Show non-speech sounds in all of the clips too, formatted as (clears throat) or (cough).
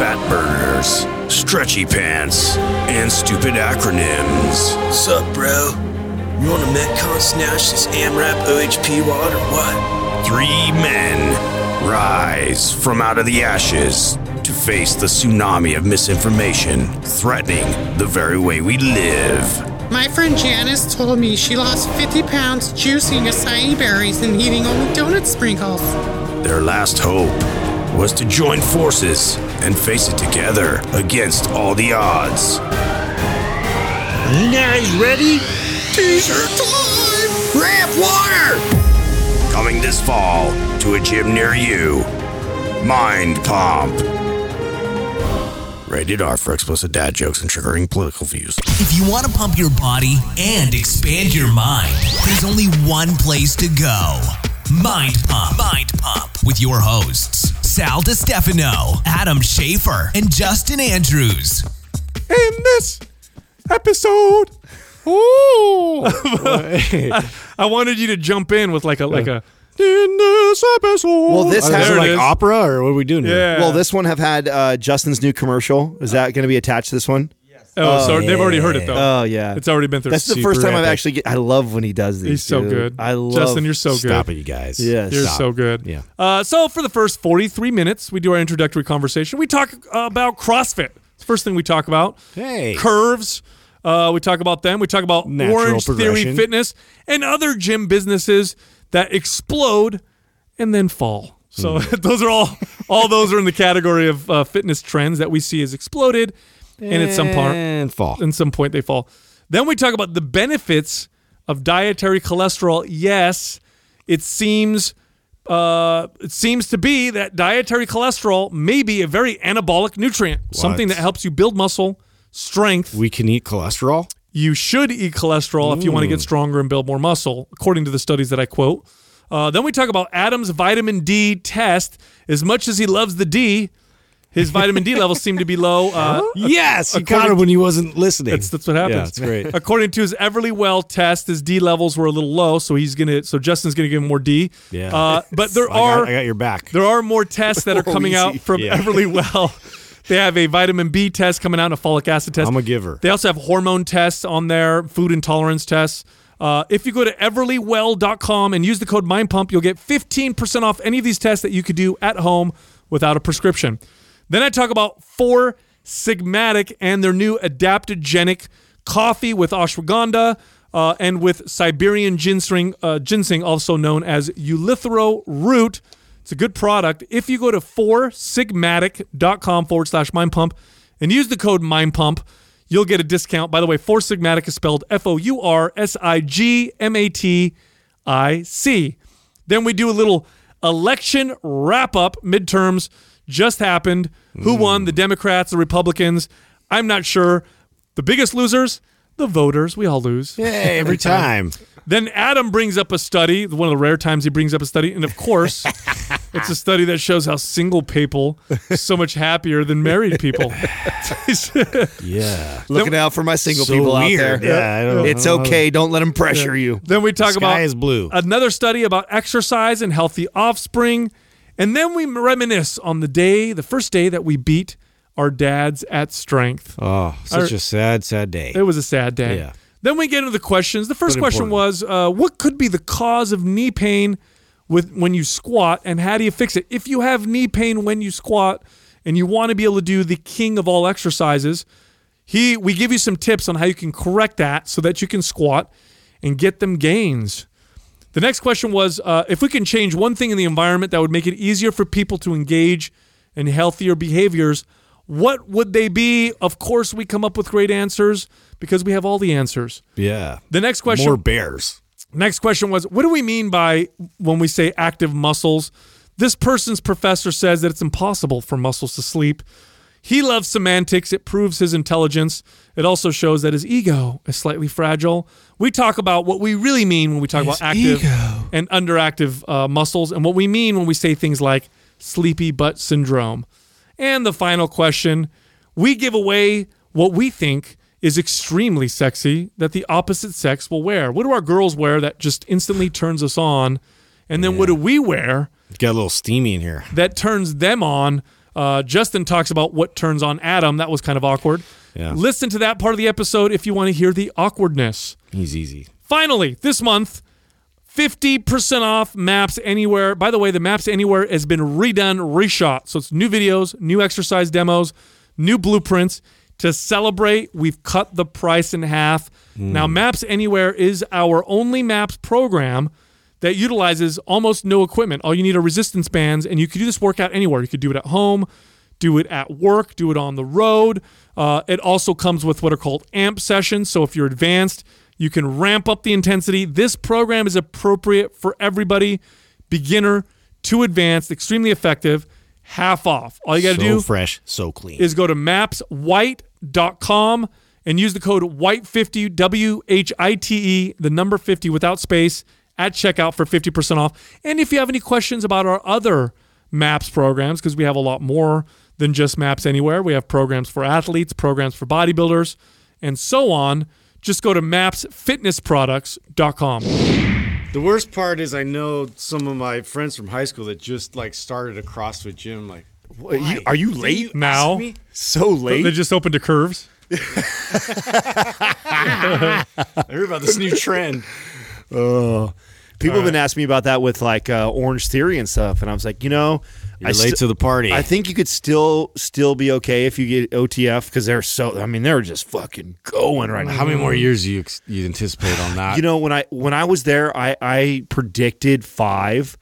fat burners, stretchy pants, and stupid acronyms. Sup, bro? You want a Metcon snatch this AMRAP OHP WOD or what? Three men rise from out of the ashes to face the tsunami of misinformation threatening the very way we live. My friend Janice told me she lost 50 pounds juicing acai berries and eating only donut sprinkles. Their last hope was to join forces and face it together against all the odds. Are you guys ready? T-shirt time! Ramp water! Coming this fall to a gym near you. Mind Pump. Rated R for explicit dad jokes and triggering political views. If you want to pump your body and expand your mind, there's only one place to go. Mind Pump. Mind Pump with your hosts, Sal DiStefano, Adam Schaefer, and Justin Andrews. In this episode, ooh, I, (laughs) I wanted you to jump in with like a like a in this episode. Well, this Oh, has there like is. opera or what are we doing? here? Yeah. Well, this one have had uh, Justin's new commercial. Is that going to be attached to this one? Oh, so they've already heard it though. Oh yeah, It's already been through. That's the Super first time I've epic. actually. Get, I love when he does these. He's so dude. good. I love Justin. You're so Stop good. it, you guys. Yes. You're Stop. so good. Yeah. Uh, so for the first 43 minutes, we do our introductory conversation. We talk uh, about CrossFit. It's the first thing we talk about. Hey. Curves. Uh, we talk about them. We talk about Natural Orange Theory progression. Fitness and other gym businesses that explode and then fall. So (laughs) those are all all those are in the category of uh, fitness trends that we see as exploded, and at some part and fall. at some point they fall. Then we talk about the benefits of dietary cholesterol. Yes, it seems uh, it seems to be that dietary cholesterol may be a very anabolic nutrient, something that helps you build muscle, strength. We can eat cholesterol. you should eat cholesterol if you want to get stronger and build more muscle, according to the studies that I quote. Uh, then we talk about Adam's vitamin D test. As much as he loves the D, his vitamin D levels seem to be low. Uh, Yes, you according caught him when he wasn't listening. that's that's what happens. Yeah, it's great. According to his Everly Well test, his D levels were a little low, so he's gonna. So Justin's gonna give him more D. Yeah. Uh, (laughs) but there I got, are I got your back. there are more tests that are (laughs) coming out from Yeah. Everly Well. (laughs) They have a vitamin B test coming out, and a folic acid test. I'm a giver. They also have hormone tests on there, food intolerance tests. Uh, if you go to everlywell.com and use the code MindPump, you'll get 15% off any of these tests that you could do at home without a prescription. Then I talk about Four Sigmatic and their new adaptogenic coffee with ashwagandha uh, and with Siberian ginseng, uh, ginseng, also known as Eleuthero root. It's a good product. If you go to foursigmatic.com forward slash mind pump and use the code mind pump, you'll get a discount. By the way, Four Sigmatic is spelled F O U R S I G M A T I C. Then we do a little election wrap up. Midterms just happened. Who won? The Democrats, the Republicans? I'm not sure. The biggest losers? The voters. We all lose. Yeah, every (laughs) time. Then Adam brings up a study, one of the rare times he brings up a study, and of course, (laughs) it's a study that shows how single people are so much happier than married people. (laughs) Yeah. Looking out for my single So people weird. out there. Yeah, I don't- it's I don't know. okay. Don't let them pressure you. then we talk Sky about is blue. another study about exercise and healthy offspring, and then we reminisce on the day, the first day that we beat our dads at strength. Oh, such Our- a sad, sad day. It was a sad day. Yeah. Then we get into the questions. The first But question important. was, uh, what could be the cause of knee pain with when you squat, and how do you fix it? If you have knee pain when you squat, and you want to be able to do the king of all exercises, he we give you some tips on how you can correct that so that you can squat and get them gains. The next question was uh, if we can change one thing in the environment that would make it easier for people to engage in healthier behaviors, what would they be? Of course, we come up with great answers because we have all the answers. yeah. The next question More bears. Next question was What do we mean by when we say active muscles? This person's professor says that it's impossible for muscles to sleep. He loves semantics. It proves his intelligence. It also shows that his ego is slightly fragile. We talk about what we really mean when we talk about active and underactive uh, muscles, and what we mean when we say things like sleepy butt syndrome. And the final question we give away what we think is extremely sexy that the opposite sex will wear. What do our girls wear that just instantly turns us on? And then what do we wear Got a little steamy in here. that turns them on Uh, Justin talks about what turns on Adam. That was kind of awkward. Yeah. Listen to that part of the episode if you want to hear the awkwardness. He's easy. Finally, this month, 50% off Maps Anywhere. By the way, the Maps Anywhere has been redone, reshot. So it's new videos, new exercise demos, new blueprints. To celebrate, we've cut the price in half. Hmm. Now, Maps Anywhere is our only maps program that utilizes almost no equipment. All you need are resistance bands, and you can do this workout anywhere. You could do it at home, do it at work, do it on the road. Uh, it also comes with what are called amp sessions. So if you're advanced, you can ramp up the intensity. This program is appropriate for everybody, beginner to advanced, extremely effective, half off. All you got to so do fresh, so clean. is go to mapswhite.com and use the code WHITE50, W H I T E, the number 50 without space at checkout for 50% off. And if you have any questions about our other MAPS programs, because we have a lot more than just MAPS Anywhere, we have programs for athletes, programs for bodybuilders, and so on, just go to mapsfitnessproducts.com. The worst part is I know some of my friends from high school that just like started a CrossFit gym. Like, Are you, are you late? Now, So late? they just opened to curves. (laughs) I heard about this new trend. Oh, people have been asking me about that with like uh, Orange Theory and stuff, and I was like, you know, You're I late st- to the party. I think you could still still be okay if you get OTF because they're so. I mean, they're just fucking going right now. How many more years do you you anticipate on that? You know, when I when I was there, I I predicted five.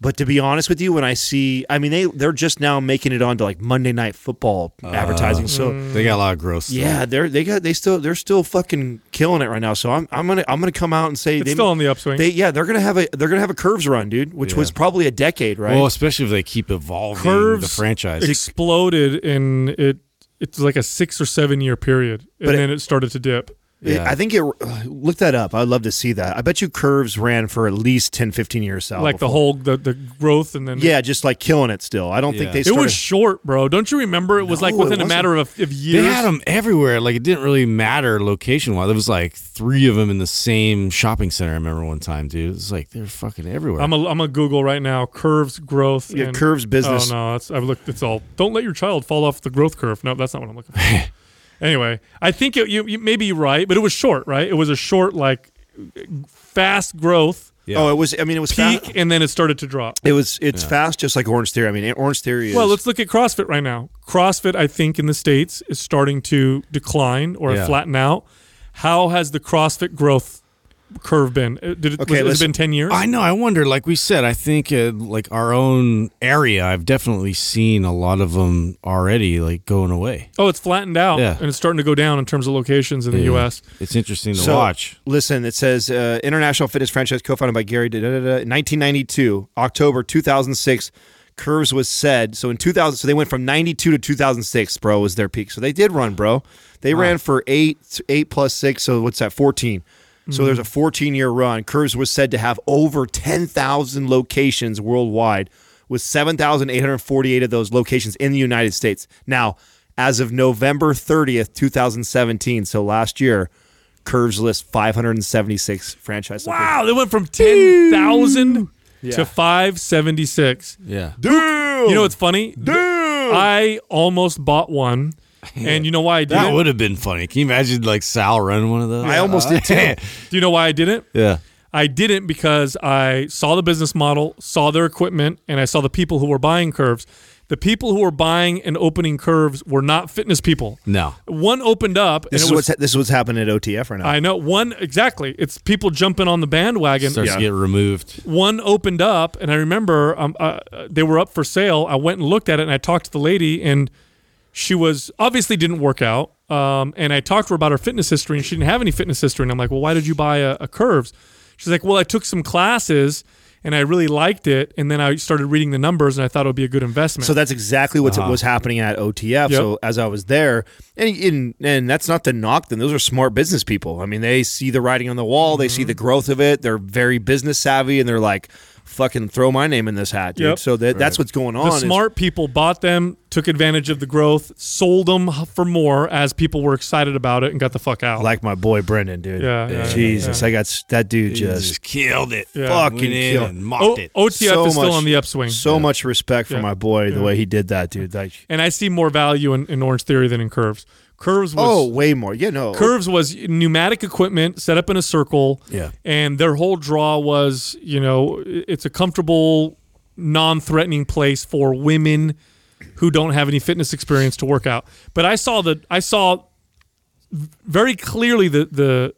But to be honest with you, when I see, I mean, they they're just now making it onto like Monday Night Football uh-huh. advertising. So mm. they got a lot of growth. still. yeah, they're they got they still they're still fucking killing it right now. So I'm I'm gonna I'm gonna come out and say It's they, still on the upswing. They yeah they're gonna have a they're gonna have a curves run, dude, which Yeah. was probably a decade, right? Well, especially if they keep evolving curves the franchise. exploded in it it's like a six or seven year period and But then it started to dip It- Yeah. I think it uh, look that up. I'd love to see that. I bet you curves ran for at least 10, 15 years. Sal, like the whole the, the growth and then yeah, just like killing it. Still, I don't think Yeah. they. it was short bro don't you remember it was like No, it within a matter of, of years they had them everywhere. Like it didn't really matter location wise. There was like three of them in the same shopping center. I remember one time, dude. It was like they're fucking everywhere. I'm a, I'm a Google right now. Curves growth. Yeah, and- curves business. Oh no, that's I've looked. It's all. Don't let your child fall off the growth curve. No, that's not what I'm looking for. (laughs) anyway, I think it, you, you maybe you're right, but it was short, right? It was a short, like fast growth Yeah. Oh, it was. I mean, it was peak, Fast. and then it started to drop. It was. It's fast, just like Orange Theory. I mean, Orange Theory is. Well, let's look at CrossFit right now. CrossFit, I think, in the states is starting to decline or Yeah. flatten out. How has the CrossFit growth curve been? Uh, Did it, Okay, was, has it been ten years? I know. I wonder. Like we said, I think uh, like our own area. I've definitely seen a lot of them already, like going away. oh, it's flattened out, Yeah. and it's starting to go down in terms of locations in the Yeah. U.S. It's interesting to So, watch. Listen, it says uh, international fitness franchise co-founded by Gary. Da, da, da, da, 1992, October 2006. Curves was said. So in 2000, so they went from 92 to 2006. Bro was their peak. So they did run, bro. They ran for eight, eight plus six. So what's that? 14. So there's a 14 year run. Curves was said to have over 10,000 locations worldwide, with 7,848 of those locations in the United States. Now, as of November 30th, 2017, so last year, Curves lists 576 franchise locations. Wow, they went from ten thousand to five seventy six. Yeah. You know what's funny? I almost bought one, and you know why I That didn't? would have been funny. Can you imagine like Sal running one of those? I almost did too. Do you know why I didn't? yeah. I didn't because I saw the business model, saw their equipment, and I saw the people who were buying curves. The people who were buying and opening curves were not fitness people. No. One opened up, This and is it was. what's this is what's happening at OTF right now. I know one exactly. It's people jumping on the bandwagon. Starts Yeah. to get removed. one opened up and i remember um, uh, they were up for sale i went and looked at it and i talked to the lady and she was obviously didn't work out um, and i talked to her about her fitness history and she didn't have any fitness history and i'm like well why did you buy a, a curves she's like well i took some classes and i really liked it and then i started reading the numbers and i thought it would be a good investment So that's exactly what was happening at OTF. So as I was there, and, and and that's not to knock them; those are smart business people. I mean, they see the writing on the wall, they see the growth of it. They're very business savvy, and they're like, fucking throw my name in this hat, dude. Yep. So that, that's what's going on. The is- smart people bought them, took advantage of the growth, sold them for more as people were excited about it and got the fuck out. like my boy Brendan, dude. Yeah, yeah, Jesus, yeah. I got that dude just, just killed it. Yeah. fucking killed. and mocked O- it. OTF So is still much- on the upswing. So much respect for Yeah. my boy the way he did that, dude. Like, and I see more value in, in Orange Theory than in Curves. Curves oh, was oh, way more. Yeah, no. Curves was pneumatic equipment set up in a circle. Yeah. And their whole draw was, you know, it's a comfortable, non threatening place for women who don't have any fitness experience to work out. But I saw the I saw very clearly the the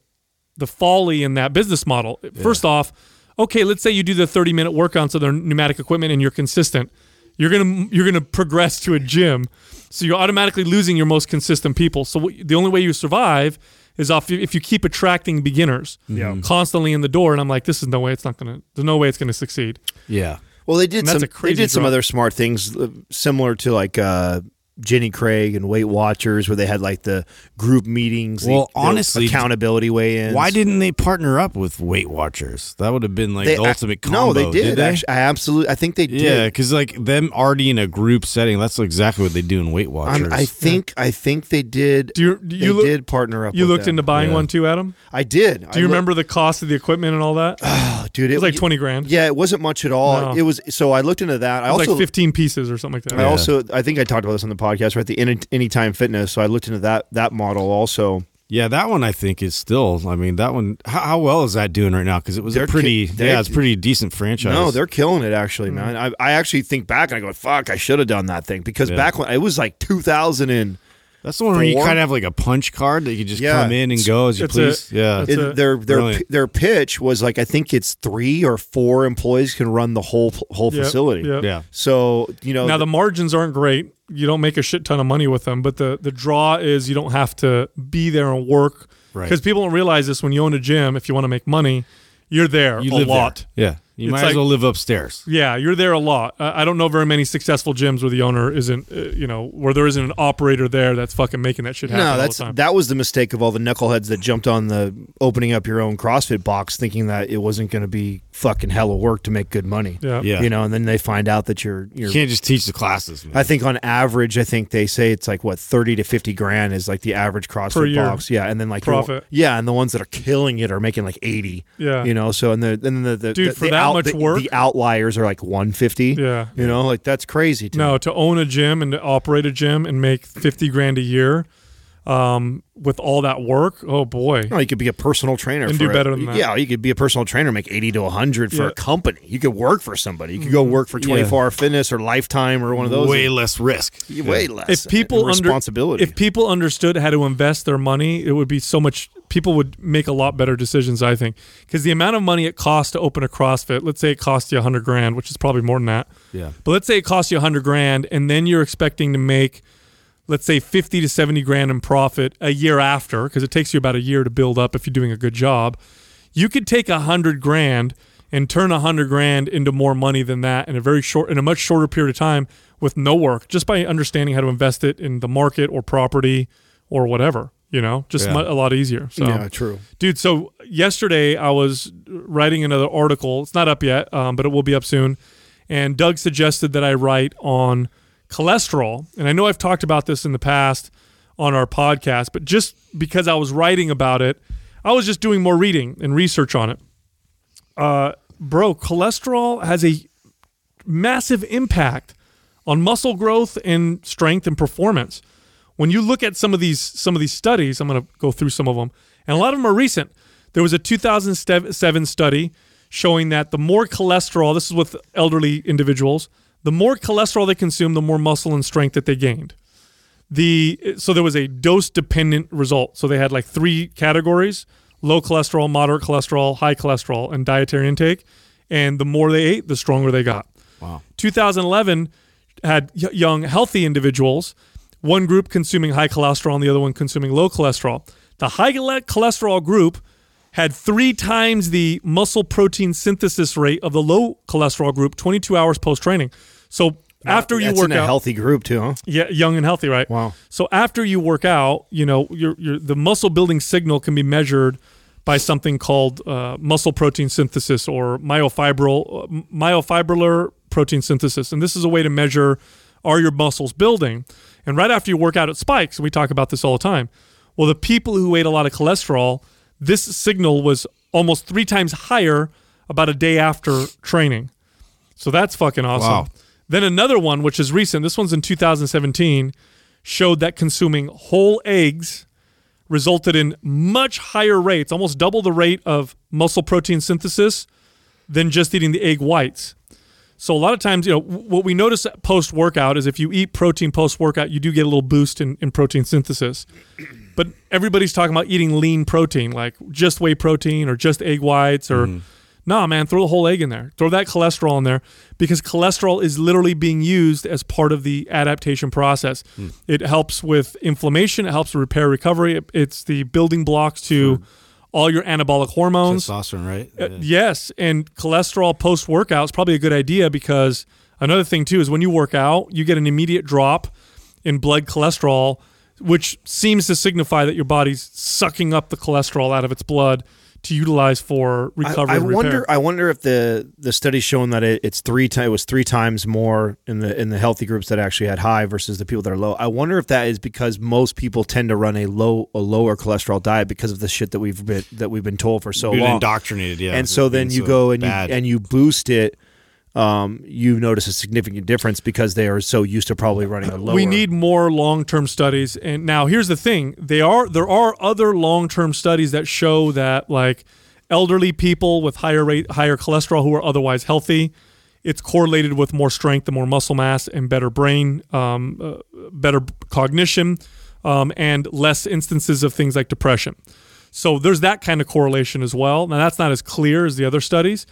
the folly in that business model. First off, okay, let's say you do the 30 minute workouts of their pneumatic equipment and you're consistent. You're gonna you're gonna progress to a gym, so you're automatically losing your most consistent people. So what, the only way you survive is off if you keep attracting beginners yeah. constantly in the door. And I'm like, this is no way it's not gonna. There's no way it's gonna succeed. Yeah. Well, they did that's some. a crazy they did some other smart things, uh, similar to like uh, Jenny Craig and Weight Watchers, where they had like the group meetings. the- Well, the honestly, accountability weigh-ins. Why didn't they partner up with Weight Watchers? That would have been like they? the ultimate combo. no, they did. they? actually, I absolutely. I think they did. Yeah, because like them already in a group setting, that's exactly what they do in Weight I'm- Watchers. I think. I think they did. Do you, do they you look, did partner up. You with looked them. into buying Yeah. one too, Adam. I did. Do you remember the cost of the equipment and all that? (sighs) It dude? It was like 20 grand. Yeah, it wasn't much at all. No. It was. So I looked into that. I It was also like 15 pieces or something like that. I also I think I talked about this on the podcast. Right, the Any- Anytime Fitness. So I looked into that that model also. yeah, that one I think is still. I mean, that one. How, how well is that doing right now? Because it was They're a pretty. ki- they're- yeah, it's pretty decent franchise. No, they're killing it actually, hmm. man. I, I actually think back and I go, fuck, I should have done that thing because Yeah. back when it was like 2000 and That's the one where you kind of have like a punch card that you just Yeah. come in and go as you It's please. a- yeah, it, a- their their Brilliant. their pitch was like I think it's three or four employees can run the whole whole Yep, facility. yep. yeah. So you know, Now the margins aren't great. You don't make a shit ton of money with them, but the the draw is you don't have to be there and work. Right. Because people don't realize this when you own a gym. If you want to make money, you're there You a live lot. there. Yeah, you It's might like- as well live upstairs. Yeah, you're there a lot. I don't know very many successful gyms where the owner isn't, uh, you know, where there isn't an operator there that's fucking making that shit happen no, all that's the time. that was the mistake of all the knuckleheads that jumped on the opening up your own CrossFit box, thinking that it wasn't going to be fucking hella work to make good money. yeah. Yeah, You know, and then they find out that you're you're you can't just teach the classes. Man. I think on average, I think they say it's like what thirty to fifty grand is like the average CrossFit Per year. box. Yeah, and then like Profit. Yeah, and the ones that are killing it are making like eighty. Yeah. you know. So and the and then the, the Dude, the, for the that out- much the- work- the outliers are like one fifty. Yeah. you know, like that's crazy. To No, me. to own a gym and to operate a gym and make fifty grand a year, um, with all that work, oh boy. No, you could be a personal trainer And for do a- better than that. Yeah, you could be a personal trainer, make eighty to hundred for Yeah. a company. You could work for somebody. You could go work for twenty four hour fitness or Lifetime or one of those. way less risk. way less. if people and under- responsibility. if people understood how to invest their money, it would be so much. People would make a lot better decisions, I think, because the amount of money it costs to open a CrossFit. Let's say it costs you a hundred grand, which is probably more than that. Yeah. But let's say it costs you a hundred grand, and then you're expecting to make, let's say, fifty to seventy grand in profit a year after, because it takes you about a year to build up if you're doing a good job. You could take a hundred grand and turn a hundred grand into more money than that in a very short, in a much shorter period of time with no work, just by understanding how to invest it in the market or property or whatever. You know, just Yeah. mu- a lot easier. So yeah, true. dude so yesterday i was writing another article it's not up yet um, but it will be up soon and doug suggested that i write on cholesterol and i know i've talked about this in the past on our podcast but just because i was writing about it i was just doing more reading and research on it uh, bro cholesterol has a massive impact on muscle growth and strength and performance when you look at some of these some of these studies, I'm going to go through some of them, and a lot of them are recent. There was a 2007 study showing that the more cholesterol, this is with elderly individuals, the more cholesterol they consume, the more muscle and strength that they gained. The so there was a dose dependent result. So they had like three categories: low cholesterol, moderate cholesterol, high cholesterol, and dietary intake. And the more they ate, the stronger they got. Wow. 2011 had young, healthy individuals, one group consuming high cholesterol and the other one consuming low cholesterol. The high cholesterol group had three times the muscle protein synthesis rate of the low cholesterol group 22 hours post training. So after you That's work in a out, healthy group too, huh? yeah, young and healthy, right? Wow. So after you work out, you know, your your the muscle building signal can be measured by something called uh, muscle protein synthesis or myofibril myofibrillar protein synthesis, and this is a way to measure are your muscles building. And right after you work out, it spikes. And we talk about this all the time. Well, the people who ate a lot of cholesterol, this signal was almost three times higher about a day after training. So that's fucking awesome. Wow. Then another one, which is recent, this one's in 2017, showed that consuming whole eggs resulted in much higher rates, almost double the rate of muscle protein synthesis than just eating the egg whites. So a lot of times, you know, what we notice post workout is if you eat protein post workout, you do get a little boost in, in protein synthesis. (clears throat) But everybody's talking about eating lean protein, like just whey protein or just egg whites or mm-hmm. nah, man, throw the whole egg in there. Throw that cholesterol in there because cholesterol is literally being used as part of the adaptation process. Hmm. It helps with inflammation, it helps with repair recovery. It- It's the building blocks to all your anabolic hormones. Testosterone, right? Uh, yes, and cholesterol post workout is probably a good idea because another thing too is when you work out, you get an immediate drop in blood cholesterol, which seems to signify that your body's sucking up the cholesterol out of its blood to utilize for recovery. I and wonder. I wonder if the the study's showing that it, it's three times. It was three times more in the in the healthy groups that actually had high versus the people that are low. I wonder if that is because most people tend to run a low a lower cholesterol diet because of the shit that we've been that we've been told for so Being long. indoctrinated, yeah. and so then you so go and bad. you and you boost it. Um, you notice a significant difference because they are so used to probably running a lower. We need more long-term studies. And now here's the thing: they are there are other long-term studies that show that like elderly people with higher rate higher cholesterol who are otherwise healthy, it's correlated with more strength and more muscle mass and better brain, um, uh, better cognition, um, and less instances of things like depression. So there's that kind of correlation as well. Now that's not as clear as the other studies,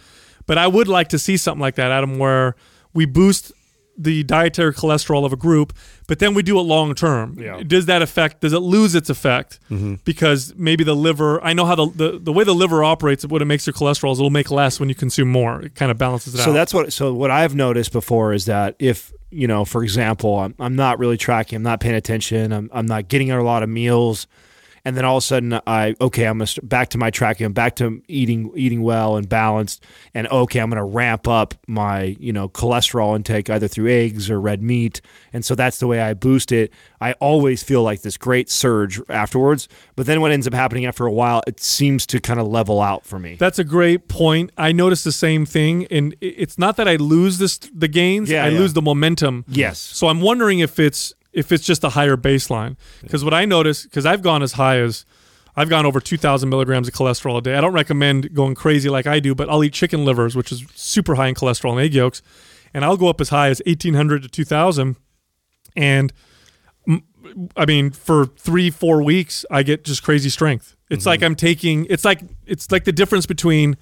but I would like to see something like that, Adam, where we boost the dietary cholesterol of a group, but then we do it long term. Yeah. Does that affect? Does it lose its effect? Mm-hmm. Because maybe the liver. I know how the, the the way the liver operates. What it makes your cholesterol is it'll make less when you consume more. It kind of balances it So out. So that's what. So what I've noticed before is that if you know, for example, I'm, I'm not really tracking, I'm not paying attention, I'm, I'm not getting a lot of meals, and then all of a sudden I okay, I'm gonna st- back to my tracking, I'm back to eating eating well and balanced, and okay, I'm gonna ramp up my you know cholesterol intake either through eggs or red meat, and so that's the way I boost it. I always feel like this great surge afterwards, but then what ends up happening after a while, it seems to kind of level out for me. That's a great point. I noticed the same thing, and it's not that I lose this the gains. Yeah, I yeah. lose the momentum. Yes. So I'm wondering if it's if it's just a higher baseline. Because what I notice, because I've gone as high as I've gone over 2,000 milligrams of cholesterol a day. I don't recommend going crazy like I do, but I'll eat chicken livers, which is super high in cholesterol and egg yolks, and I'll go up as high as 1,800 to 2,000. And mm, I mean, for three, four weeks, I get just crazy strength. It's like I'm taking. It's like it's like the difference between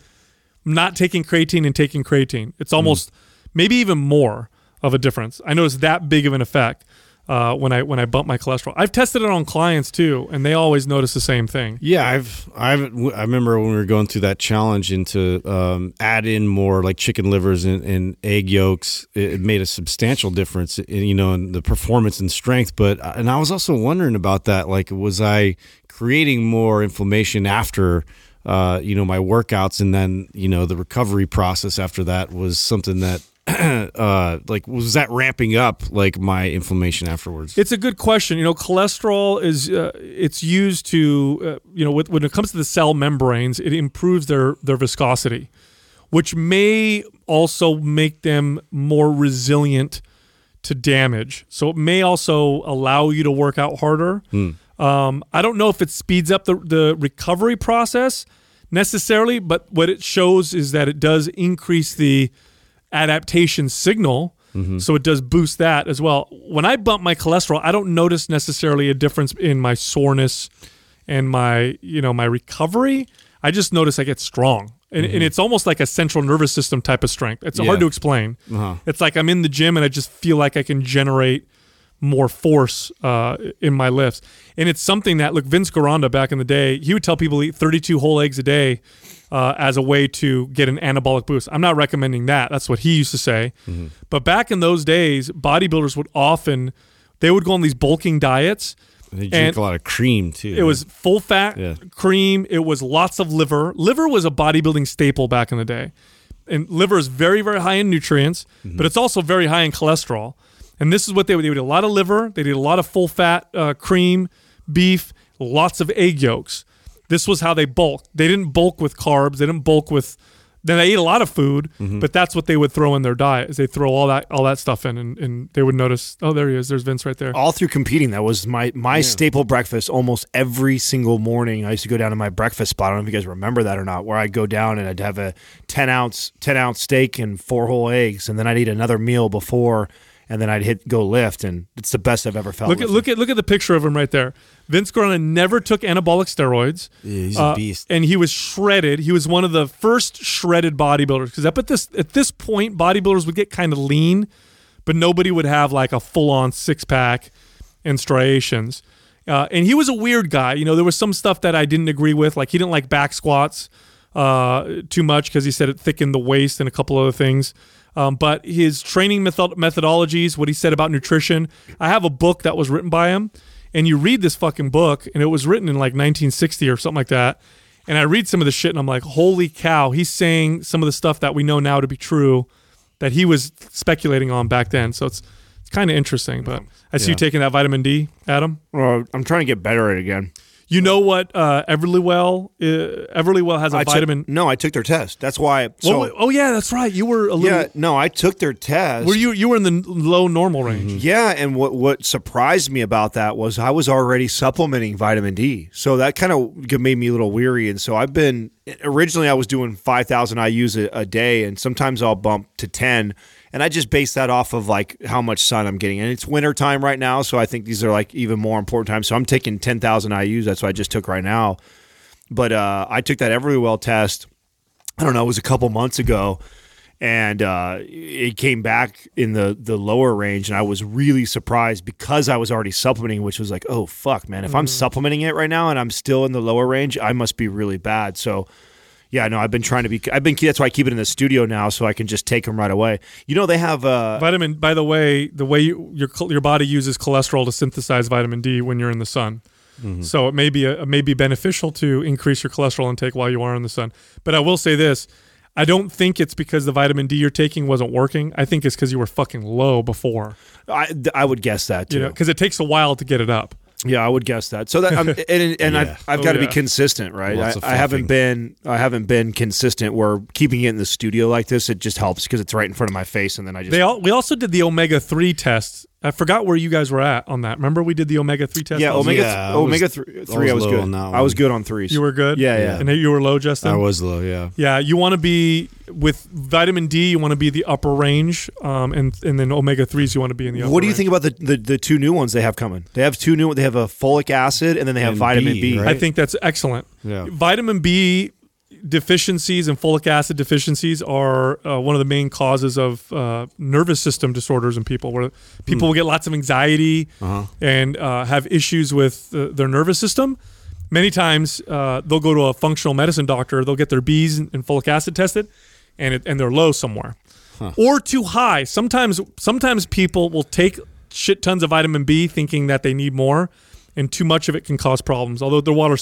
not taking creatine and taking creatine. It's almost maybe even more of a difference. I know it's that big of an effect uh, when I when I bump my cholesterol. I've tested it on clients too, and they always notice the same thing. Yeah, I've I've I remember when we were going through that challenge into um, add in more like chicken livers and, and egg yolks, it, made a substantial difference, in, you know, in the performance and strength. But and I was also wondering about that, like, was I creating more inflammation after? Uh, you know my workouts and then you know the recovery process after that was something that (clears throat) uh like was that ramping up like my inflammation afterwards It's a good question. You know, cholesterol is uh, it's used to uh, you know with, when it comes to the cell membranes, it improves their their viscosity, which may also make them more resilient to damage. So it may also allow you to work out harder. Um, I don't know if it speeds up the the recovery process necessarily, but what it shows is that it does increase the adaptation signal. Mm-hmm. So it does boost that as well. When I bump my cholesterol, I don't notice necessarily a difference in my soreness and my, you know, my recovery. I just notice I get strong. And, and mm-hmm. it's almost like a central nervous system type of strength. It's hard to explain. Uh-huh. It's like I'm in the gym and I just feel like I can generate more force uh, in my lifts. And it's something that, look, Vince Gironda back in the day, he would tell people to eat 32 whole eggs a day uh, as a way to get an anabolic boost. I'm not recommending that. That's what he used to say. But back in those days, bodybuilders would often, they would go on these bulking diets They drink And- a lot of cream too. It was full fat Yeah. cream. It was lots of liver. Liver was a bodybuilding staple back in the day. And liver is very, very high in nutrients, Mm-hmm. but it's also very high in cholesterol. And this is what they would. They would eat a lot of liver. They did a lot of full fat uh, cream, beef, lots of egg yolks. This was how they bulked. They didn't bulk with carbs. They didn't bulk with. Then they ate a lot of food, Mm-hmm. but that's what they would throw in their diet. Is they throw all that all that stuff in, and, and they would notice. Oh, there he is. There's Vince right there. all through competing that was my my staple breakfast almost every single morning i used to go down to my breakfast spot i don't know if you guys remember that or not where i'd go down and i'd have a 10 ounce 10 ounce steak and four whole eggs and then i'd eat another meal before and then i'd hit go lift and it's the best i've ever felt Look at lifting. look at look at the picture of him right there. Vince Gironda never took anabolic steroids. Yeah, he's a uh, beast. and he was shredded. He was one of the first shredded bodybuilders because up at this at this point, bodybuilders would get kind of lean, but nobody would have like a full on six pack and striations. Uh, and he was a weird guy. You know, there was some stuff that I didn't agree with. Like he didn't like back squats uh, too much because he said it thickened the waist and a couple other things. Um, but his training method- methodologies, what he said about nutrition, I have a book that was written by him, and you read this fucking book, and it was written in like 1960 or something like that. And I read some of the shit, and I'm like, holy cow, he's saying some of the stuff that we know now to be true that he was speculating on back then. So it's it's kind of interesting. But I see you taking that vitamin D, Adam. Well, i'm trying to get better at it again You know what uh, Everlywell uh, Everlywell has a I took- vitamin. no i took their test that's why so Well, oh yeah, that's right. You were a little. yeah no i took their test Were you you were in the low normal range? Yeah, and what what surprised me about that was I was already supplementing vitamin D, so that kind of made me a little weary. And so I've been originally I was doing five thousand IU's a, a day, and sometimes I'll bump to ten, and I just base that off of like how much sun I'm getting. And it's winter time right now, so I think these are like even more important times. So I'm taking ten thousand IU's. That's what I just took right now. But uh, I took that Everlywell test. I don't know, it was a couple months ago, and uh, it came back in the the lower range, and I was really surprised because I was already supplementing, which was like, oh fuck, man, if I'm supplementing it right now and I'm still in the lower range, I must be really bad. So. Yeah, no, I've been trying to be. I've been. That's why I keep it in the studio now, so I can just take them right away. You know, they have. Uh, Vitamin. By the way, the way you, your your body uses cholesterol to synthesize vitamin D when you're in the sun, so it may be a, it may be beneficial to increase your cholesterol intake while you are in the sun. But I will say this: I don't think it's because the vitamin D you're taking wasn't working. I think it's because you were fucking low before. I, I would guess that too. You know, because it takes a while to get it up. Yeah, I would guess that. So that I'm, and, and (laughs) Yeah. I've, I've Oh, got to yeah. be consistent, right? Lots of I, I haven't been I haven't been consistent. Where keeping it in the studio like this, it just helps because it's right in front of my face, and then I just They all, we also did the omega three test. I forgot where you guys were at on that. Remember we did the omega three test. yeah omega Yeah, I omega was- three, I three I was was low good. on that I was good on threes. You were good. Yeah, yeah. And you were low, Justin. I was low, yeah. Yeah, you want to be with vitamin D. You want to be the upper range, um, and and then omega threes. You want to be in the. upper What do you range. think about the, the the two new ones they have coming? They have two new. Ones they have a folic acid, and then they have And vitamin B, B. right? I think that's excellent. Yeah. Vitamin B deficiencies and folic acid deficiencies are uh, one of the main causes of uh, nervous system disorders in people, where people will get lots of anxiety and uh, have issues with uh, their nervous system. Many times uh, they'll go to a functional medicine doctor, they'll get their B's and folic acid tested, and it, and they're low somewhere, or too high. Sometimes sometimes people will take shit tons of vitamin B thinking that they need more, and too much of it can cause problems. Although they're water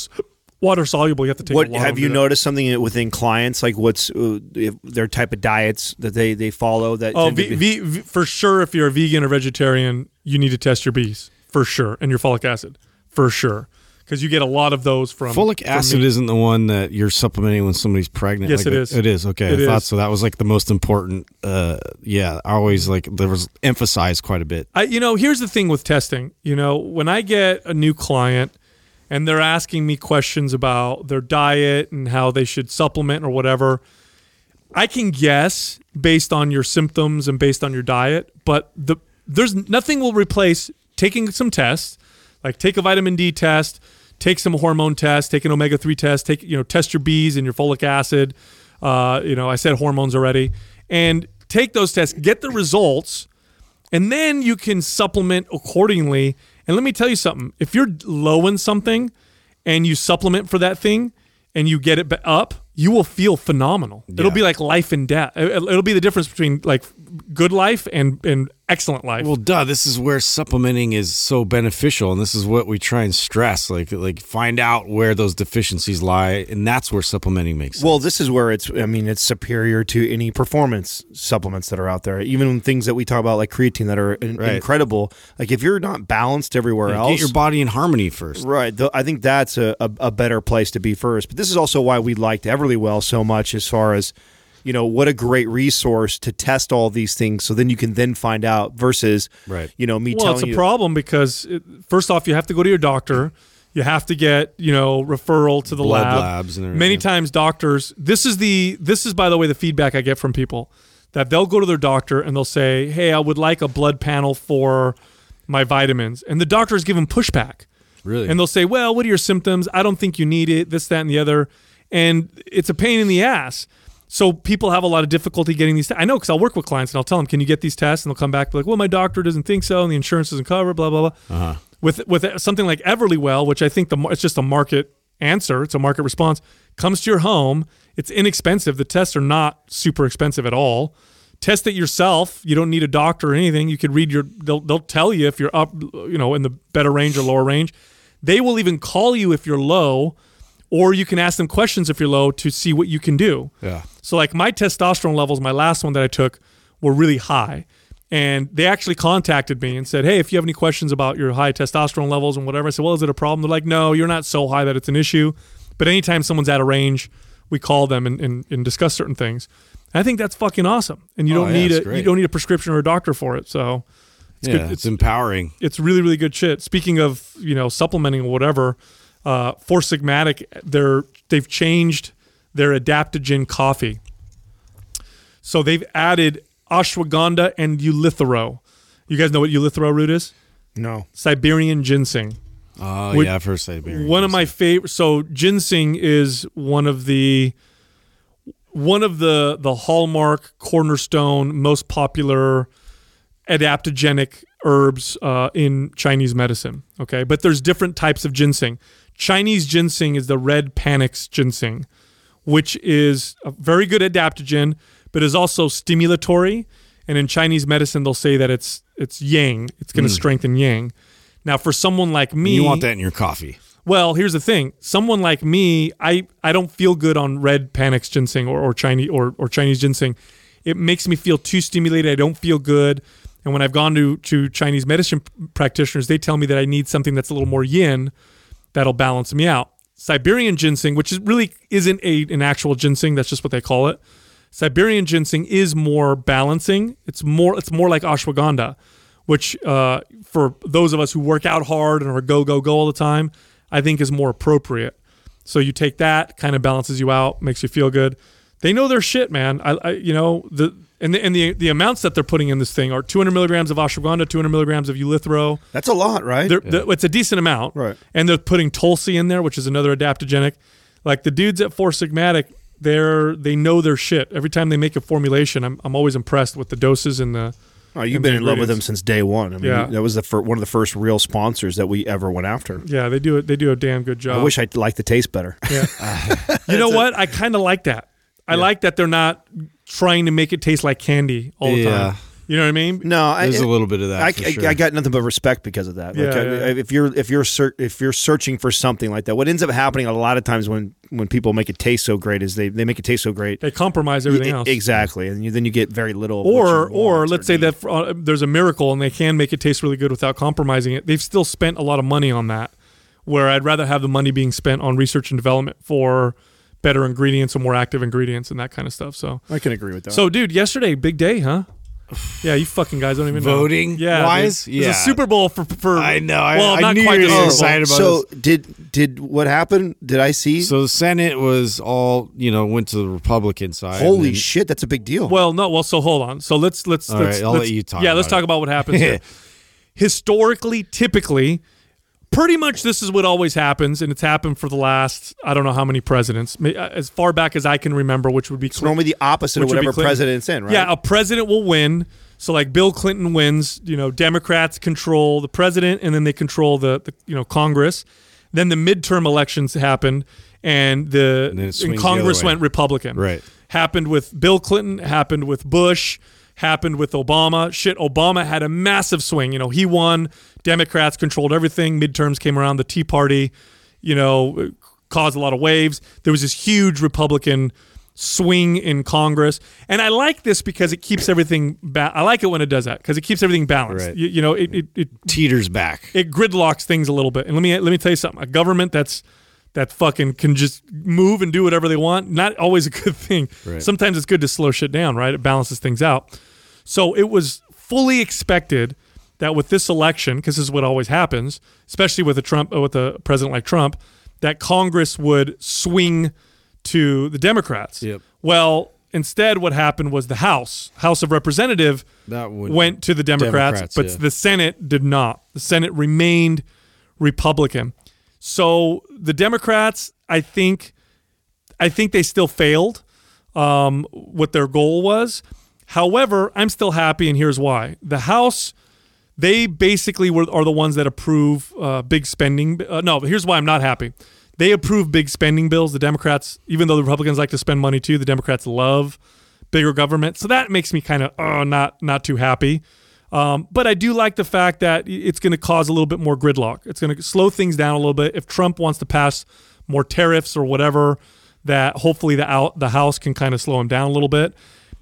water soluble, you have to take. What a have you them. noticed something within clients like what's uh, their type of diets that they they follow that Oh, v- be- v- v- for sure. If you're a vegan or vegetarian, you need to test your B's for sure, and your folic acid for sure, because you get a lot of those from Folic acid meat. isn't the one that you're supplementing when somebody's pregnant. Yes, like it that- is. It is. Okay. It I thought so. That was like the most important. Uh, yeah. I always like, there was emphasized quite a bit. I, you know, here's the thing with testing. You know, when I get a new client and they're asking me questions about their diet and how they should supplement or whatever, I can guess based on your symptoms and based on your diet, but the there's nothing will replace taking some tests, like take a vitamin D test, take some hormone test, take an omega three test, take you know test your B's and your folic acid. Uh, you know, I said hormones already, and take those tests, get the results, and then you can supplement accordingly. And let me tell you something: if you're low in something and you supplement for that thing and you get it up, you will feel phenomenal. It'll be like life and death. It- It'll be the difference between like good life and and excellent life. Well, duh. This is where supplementing is so beneficial, and this is what we try and stress. Like, like find out where those deficiencies lie, and that's where supplementing makes sense. Well, this is where it's. I mean, it's superior to any performance supplements that are out there. Even things that we talk about, like creatine, that are in- Right. incredible. Like if you're not balanced everywhere Yeah, else, get your body in harmony first. Right. Th- I think that's a, a, a better place to be first. But this is also why we liked Everly Well so much as far as, you know, what a great resource to test all these things so then you can then find out versus, Right. you know, me well, telling it's a you. problem because it, first off, you have to go to your doctor. You have to get you know referral to the Blood lab. labs and everything. Many times, doctors. This is the this is by the way the feedback I get from people that they'll go to their doctor and they'll say, "Hey, I would like a blood panel for my vitamins," and the doctors give them pushback. Really? And they'll say, "Well, what are your symptoms? I don't think you need it. This, that, and the other." And it's a pain in the ass. So people have a lot of difficulty getting these. I know because I'll work with clients and I'll tell them, "Can you get these tests?" And they'll come back like, "Well, my doctor doesn't think so, and the insurance doesn't cover." Blah blah blah. Uh-huh. With with something like Everlywell, which I think the it's just a market answer. It's a market response. Comes to your home. It's inexpensive. The tests are not super expensive at all. Test it yourself. You don't need a doctor or anything. You could read your. They'll they'll tell you if you're up, you know, in the better range or lower range. They will even call you if you're low, or you can ask them questions if you're low to see what you can do. Yeah. So like my testosterone levels, my last one that I took were really high. And they actually contacted me and said, Hey, if you have any questions about your high testosterone levels and whatever, I said, Well, is it a problem? They're like, No, you're not so high that it's an issue. But anytime someone's out of range, we call them and, and, and discuss certain things. I think that's fucking awesome. And you Oh, don't yeah, need a great. you don't need a prescription or a doctor for it. So it's yeah, good. it's, empowering. it's really really good shit. Speaking of you know supplementing or whatever, uh, Four Sigmatic they're they've changed their adaptogen coffee. So they've added ashwagandha and eleuthero. You guys know what eleuthero root is? no. Siberian ginseng. Oh yeah, I've heard Siberian. One of my favorite. So ginseng is one of the one of the the hallmark, cornerstone, most popular adaptogenic herbs uh, in Chinese medicine. Okay, but there's different types of ginseng. Chinese ginseng is the red panax ginseng, which is a very good adaptogen, but is also stimulatory. And in Chinese medicine, they'll say that it's it's yang. It's going to mm. strengthen yang. Now, for someone like me, You want that in your coffee? well, here's the thing. Someone like me, I, I don't feel good on red panax ginseng or, or Chinese or, or Chinese ginseng. It makes me feel too stimulated. I don't feel good. And when I've gone to, to Chinese medicine practitioners, they tell me that I need something that's a little more yin that'll balance me out. Siberian ginseng, which is really isn't a, an actual ginseng, that's just what they call it. Siberian ginseng is more balancing. It's more it's more like ashwagandha, which uh, for those of us who work out hard and are go go go all the time, I think is more appropriate. So you take that, kind of balances you out, makes you feel good. They know their shit, man. I, I you know the and the and the the amounts that they're putting in this thing are 200 milligrams of ashwagandha, 200 milligrams of eleuthero. That's a lot, right? They're, the- it's a decent amount, Right. And they're putting Tulsi in there, which is another adaptogenic. Like the dudes at Four Sigmatic, they're they know their shit. Every time they make a formulation, I'm I'm always impressed with the doses and the. oh, you've been in love with them since day one. I mean, Yeah. that was the fir- one of the first real sponsors that we ever went after. Yeah, they do it. They do a damn good job. I wish I liked the taste better. Yeah. (laughs) you know what? I kind of like that. I like that they're not trying to make it taste like candy all the Yeah. time. You know what I mean? No, I, There's a little bit of that. I, for I- sure. I got nothing but respect because of that. Like, Yeah, I- yeah. If you're if you're ser- if you're searching for something like that, what ends up happening a lot of times when when people make it taste so great is they, they make it taste so great. They compromise everything else. Exactly, and you, then you get very little. of what or you or want let's say need. that uh, there's a miracle and they can make it taste really good without compromising it. They've still spent a lot of money on that. Where I'd rather have the money being spent on research and development for better ingredients and more active ingredients and that kind of stuff. So, I can agree with that. so dude, yesterday big day, huh? Yeah, you fucking guys don't even know. Voting Yeah, wise? dude. It was Yeah. a Super Bowl for for. I know, I- well, I not knew quite you the were Super Bowl. excited about so did did what happened? Did I see? So the Senate was all you know went to the Republican side. Holy then- shit, that's a big deal. Well, no. Well, so hold on. So let's let's All let's, right, I'll let's- let you talk Yeah, let's about talk about what happens. here. (laughs) Historically, typically, pretty much this is what always happens, and it's happened for the last I don't know how many presidents, uh, as far back as I can remember, which would be it's normally the opposite of which would be whatever president's in, right? Yeah, a president will win. So like Bill Clinton wins, you know, Democrats control the president and then they control the, the you know Congress. Then the midterm elections happened, and the And and swings the Congress went Republican. Right. Happened with Bill Clinton. Happened with Bush. Happened with Obama. Shit, Obama had a massive swing. You know, he won. Democrats controlled everything. Midterms came around. The Tea Party, you know, caused a lot of waves. There was this huge Republican swing in Congress, and I like this because it keeps everything. Ba- I like it when it does that because it keeps everything balanced. Right. You, you know, it, it, it Teeters back. it gridlocks things a little bit. And let me let me tell you something: a government that's that fucking can just move and do whatever they want, not always a good thing. Right. Sometimes it's good to slow shit down, right? It balances things out. So it was fully expected that with this election, because this is what always happens, especially with a Trump, uh, with a president like Trump, that Congress would swing to the Democrats. Yep. Well, instead, what happened was the House, House of Representative, That went to the Democrats, Democrats, but yeah. the Senate did not. The Senate remained Republican. So the Democrats, I think, I think they still failed um, what their goal was. However, I'm still happy, and here's why: the House, they basically were are the ones that approve uh, big spending. Uh, no, here's why I'm not happy: they approve big spending bills. The Democrats, even though the Republicans like to spend money too, the Democrats love bigger government. So that makes me kind of uh, not not too happy. Um, but I do like the fact that it's going to cause a little bit more gridlock. It's going to slow things down a little bit. If Trump wants to pass more tariffs or whatever, that hopefully the out the House can kind of slow him down a little bit.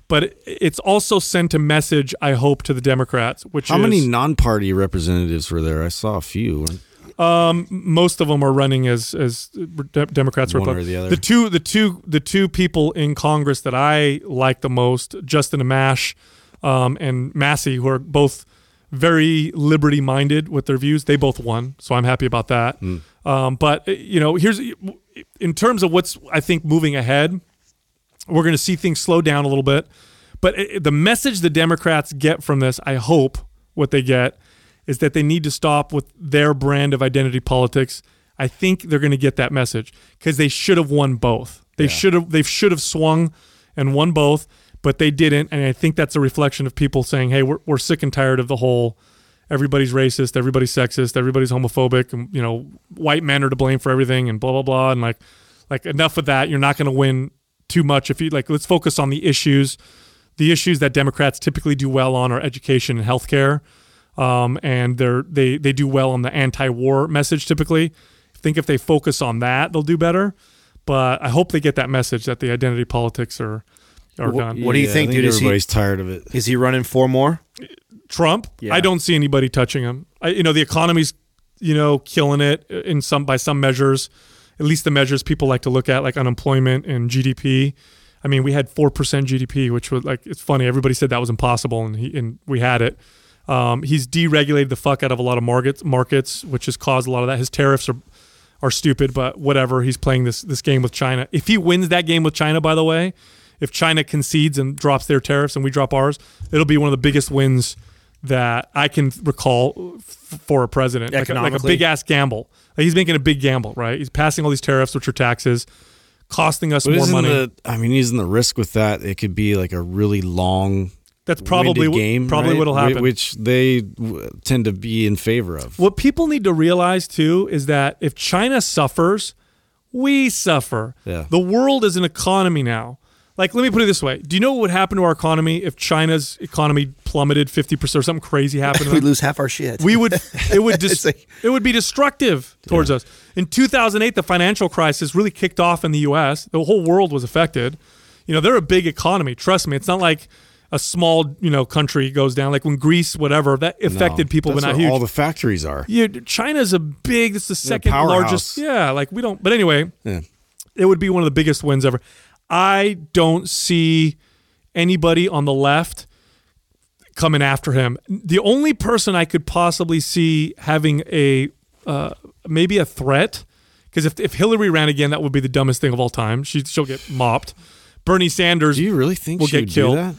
But it's also sent a message, I hope, to the Democrats, which How is many non-party representatives were there? I saw a few. most of them are running as as de- Democrats or One or the other. The two the two the two people in Congress that I like the most, Justin Amash um, and Massie, who are both very liberty minded with their views. They both won, so I'm happy about that. Hmm. Um, but you know, here's in terms of what's I think moving ahead, we're going to see things slow down a little bit. But it, the message the Democrats get from this, I hope what they get is that they need to stop with their brand of identity politics. I think they're going to get that message because they should have won both. They should have they should have swung and won both, but they didn't. And I think that's a reflection of people saying, "Hey, we're we're sick and tired of the whole." Everybody's racist. Everybody's sexist. Everybody's homophobic. And you know, white men are to blame for everything, and blah blah blah. And like, like enough of that. You're not going to win too much if you like. Let's focus on the issues. The issues that Democrats typically do well on are education and healthcare, um, and they're they they do well on the anti-war message. Typically, I think if they focus on that, they'll do better. But I hope they get that message that the identity politics are are done. What do you Yeah, I think, dude? Is he- Everybody's tired of it. Is he running four more? Trump, Yeah. I don't see anybody touching him. I, you know, the economy's, you know, killing it in some by some measures. At least the measures people like to look at, like unemployment and GDP. I mean, we had four percent GDP, which was like it's funny. Everybody said that was impossible, and he and we had it. Um, he's deregulated the fuck out of a lot of markets, markets, which has caused a lot of that. His tariffs are are stupid, but whatever. He's playing this this game with China. If he wins that game with China, by the way, if China concedes and drops their tariffs and we drop ours, it'll be one of the biggest wins that I can recall f- for a president. Like a, like a big ass gamble. Like he's making a big gamble, right? He's passing all these tariffs, which are taxes, costing us But more money. the? I mean, isn't the risk with that? It could be like a really long. That's probably game, probably right? what'll happen. Which they w- tend to be in favor of. What people need to realize too is that if China suffers, we suffer. Yeah. The world is an economy now. Like, let me put it this way: Do you know what would happen to our economy if China's economy plummeted fifty percent or something crazy (laughs) happened? We them? lose half our shit. we would it would (laughs) dis- like- it would be destructive towards us. In 2008, the financial crisis really kicked off in the U.S. The whole world was affected. You know, they're a big economy. Trust me, it's not like a small you know country goes down. Like when Greece, whatever, that affected No, people, but not where huge. all the factories are. Yeah, China's a big. It's the second powerhouse. largest. Yeah, like we don't. But anyway, Yeah. it would be one of the biggest wins ever. I don't see anybody on the left coming after him. The only person I could possibly see having a uh, maybe a threat, because if if Hillary ran again, that would be the dumbest thing of all time. She she'll get mopped. Bernie Sanders Do you really think will she get would killed. do that?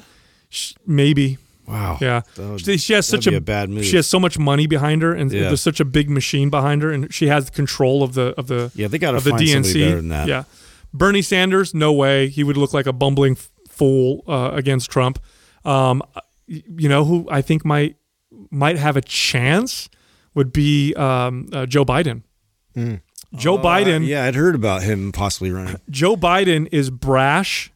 Sh- Maybe. Wow. Yeah, would- she, she has such a, a bad move. She has so much money behind her, and Yeah. there's such a big machine behind her, and she has control of the of the Yeah, they gotta of the find somebody DNC. better than that. Yeah, Bernie Sanders, no way. He would look like a bumbling fool uh, against Trump. Um, you know who I think might might have a chance would be um, uh, Joe Biden. Joe Biden. Yeah, I'd heard about him possibly running. Joe Biden is brash.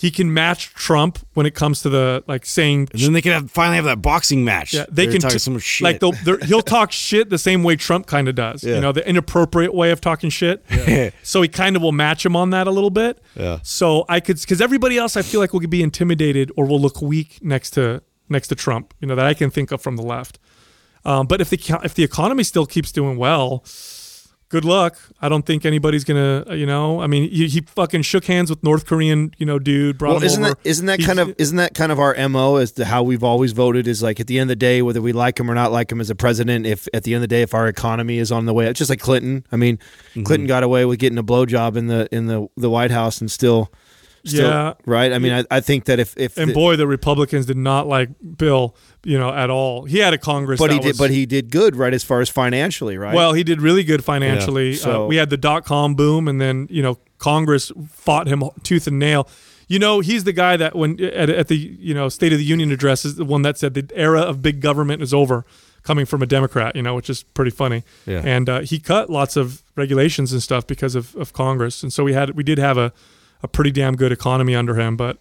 He can match Trump when it comes to the like saying. And then they can have, finally have that boxing match. Yeah, they They're can talking t- so shit. like they'll, he'll talk shit the same way Trump kind of does. You know, the inappropriate way of talking shit. (laughs) so he kind of will match him on that a little bit. Yeah. So I could because everybody else I feel like will be intimidated or will look weak next to next to Trump. You know that I can think of from the left. Um, but if the if the economy still keeps doing well, good luck. I don't think anybody's gonna. uh, You know, I mean, he, he fucking shook hands with North Korean. You know, dude. Brought Well, him isn't over. that isn't that He- kind of isn't that kind of our mo as to how we've always voted? Is like at the end of the day, whether we like him or not like him as a president, if at the end of the day, if our economy is on the way, it's just like Clinton. I mean, Mm-hmm. Clinton got away with getting a blowjob in the in the the White House and still, still Yeah. right. I mean, I, I think that if if And the- boy, the Republicans did not like Bill, you know, at all. He had a Congress, but he did was- but he did good right as far as financially right. Well, he did really good financially. So- uh, we had the dot com boom, and then you know Congress fought him tooth and nail. You know, he's the guy that when at, at the you know State of the Union address is the one that said the era of big government is over, coming from a Democrat. You know, which is pretty funny. Yeah. And uh, he cut lots of regulations and stuff because of, of Congress, and so we had we did have a, a pretty damn good economy under him, but.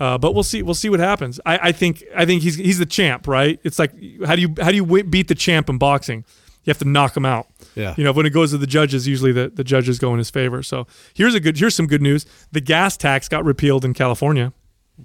Uh, but we'll see. We'll see what happens. I, I think. I think he's he's the champ, right? It's like how do you how do you wi- beat the champ in boxing? You have to knock him out. Yeah. You know, when it goes to the judges, usually the, the judges go in his favor. So here's a good here's some good news. The gas tax got repealed in California.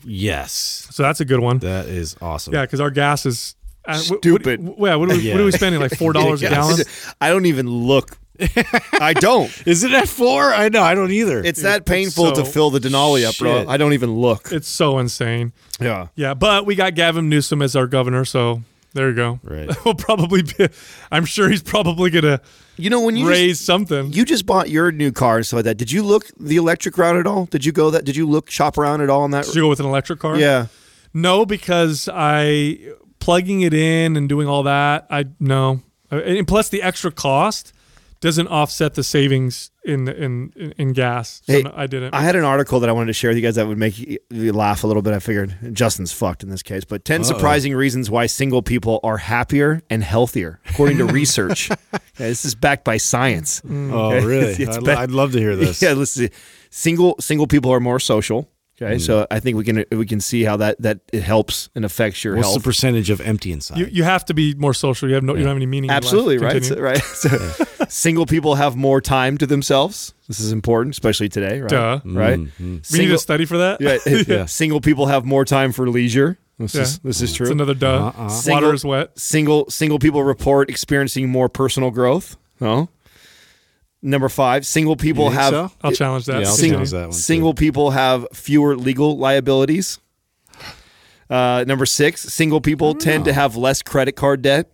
yes, So that's a good one. that is awesome. Yeah, because our gas is uh, wh- what- Stupid. wh- yeah, what are, we, Yeah. what are we spending? Like (laughs) four dollars a gallon? I don't even look. (laughs) I don't. Is it at four? I know. I don't either. It's that painful to so- fill the Denali up, bro. I don't even look. It's so insane. Yeah. Yeah, but we got Gavin Newsom as our governor, so there you go. Right. (laughs) we'll probably be. I'm sure he's probably gonna You know when you just- raise something. You just bought your new car and stuff like that. Did you look the electric route at all? Did you go that? Did you look shop around at all on that? Did you go with an electric car? Yeah. No, because I plugging it in and doing all that. I no, Uh, and plus the extra cost doesn't offset the savings in in in, in gas. So Hey, no, I didn't. I had an article that I wanted to share with you guys that would make you, you laugh a little bit. I figured Justin's fucked in this case, but 10 surprising reasons why single people are happier and healthier, according to (laughs) research. Yeah, this is backed by science. Mm. oh, Okay. (laughs) really? I'd, bad. I'd love to hear (laughs) this. Yeah, listen. Single single people are more social. Okay, Mm. so I think we can we can see how that that it helps and affects your What's health. the percentage of empty inside? you, you have to be more social. You have no. You don't have any meaning. in life. Absolutely right. So, right. (laughs) So, single people have more time to themselves. This is important, especially today. Right. Duh. Right. We need Single, a study for that. yeah, (laughs) Yeah. Single people have more time for leisure. This Yeah. is this is true. It's another duh. Uh-uh. Single- Water is wet. single single people report experiencing more personal growth. Oh. Number five, single people have so? I'll challenge that. Yeah, I'll Continue. challenge that one. too. single people have fewer legal liabilities. Uh, number six, single people tend to have less credit card debt.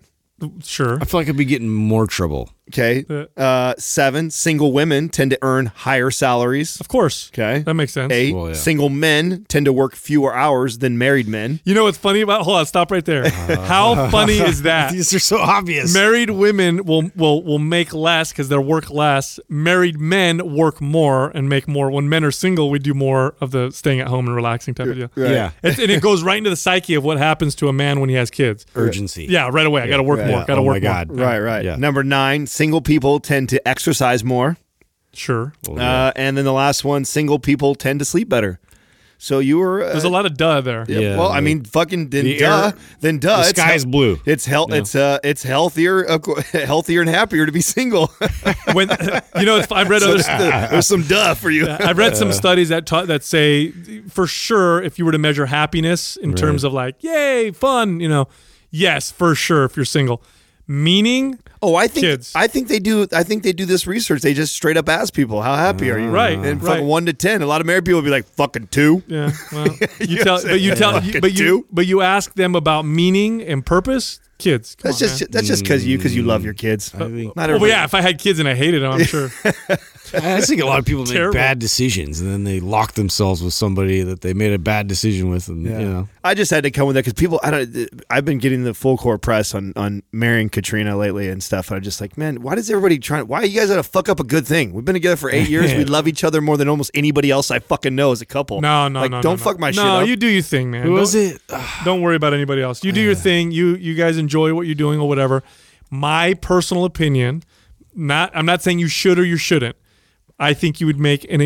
Sure. I feel like I'd be getting more trouble. Okay. Uh, seven, single women tend to earn higher salaries. Of course. Okay. That makes sense. Eight, Well, yeah. single men tend to work fewer hours than married men. You know what's funny about? Hold on. Stop right there. How funny is (laughs) that? These are so obvious. Married women will will will make less because they work less. Married men work more and make more. When men are single, we do more of the staying at home and relaxing type of deal. Yeah. It's, and it goes right into the psyche of what happens to a man when he has kids. Urgency. Yeah, right away. I got to work Right. more. Yeah. Got to Oh work my God. more. Right, right. Yeah. Number nine, single people tend to exercise more. Sure. Oh, yeah. Uh, and then the last one, single people tend to sleep better. So you were. Uh, There's a lot of duh there. yeah, Yeah, well, I mean, fucking then the duh, air- then duh. the it's sky is blue. It's health. It's uh, it's healthier, of cour- (laughs) healthier and happier to be single. (laughs) When (laughs) you know, it's- I've read other. There's some duh for you. I've read some studies that ta- that say for sure if you were to measure happiness in terms of like yay fun, you know, yes for sure if you're single. Meaning, Oh, I think Kids. I think they do. I think they do this research. They just straight up ask people, "How happy are you?" Right, and right. fucking one to ten. A lot of married people would be like, "Fucking two. yeah, well, (laughs) you know tell, but you tell, Fucking you, but you, two. but you ask them about meaning and purpose. Kids, come That's on, just man. that's just because you because you love your kids. Not Well, everybody. yeah, if I had kids and I hated them, I'm (laughs) sure. I think a lot of people make Terrible. bad decisions and then they lock themselves with somebody that they made a bad decision with, and you know. I just had to come with that because people. I don't. I've been getting the full court press on on marrying Katrina lately and stuff. I'm just like, man, why does everybody try? Why are you guys gonna fuck up a good thing? We've been together for eight years. we (laughs) love each other more than almost anybody else I fucking know as a couple. No, no, like, no, don't no, fuck my no, shit up. No, you do your thing, man. Who was Don't- it? (sighs) Don't worry about anybody else. You do your thing. You you guys enjoy what you're doing or whatever. My personal opinion, not. I'm not saying you should or you shouldn't. I think you would make an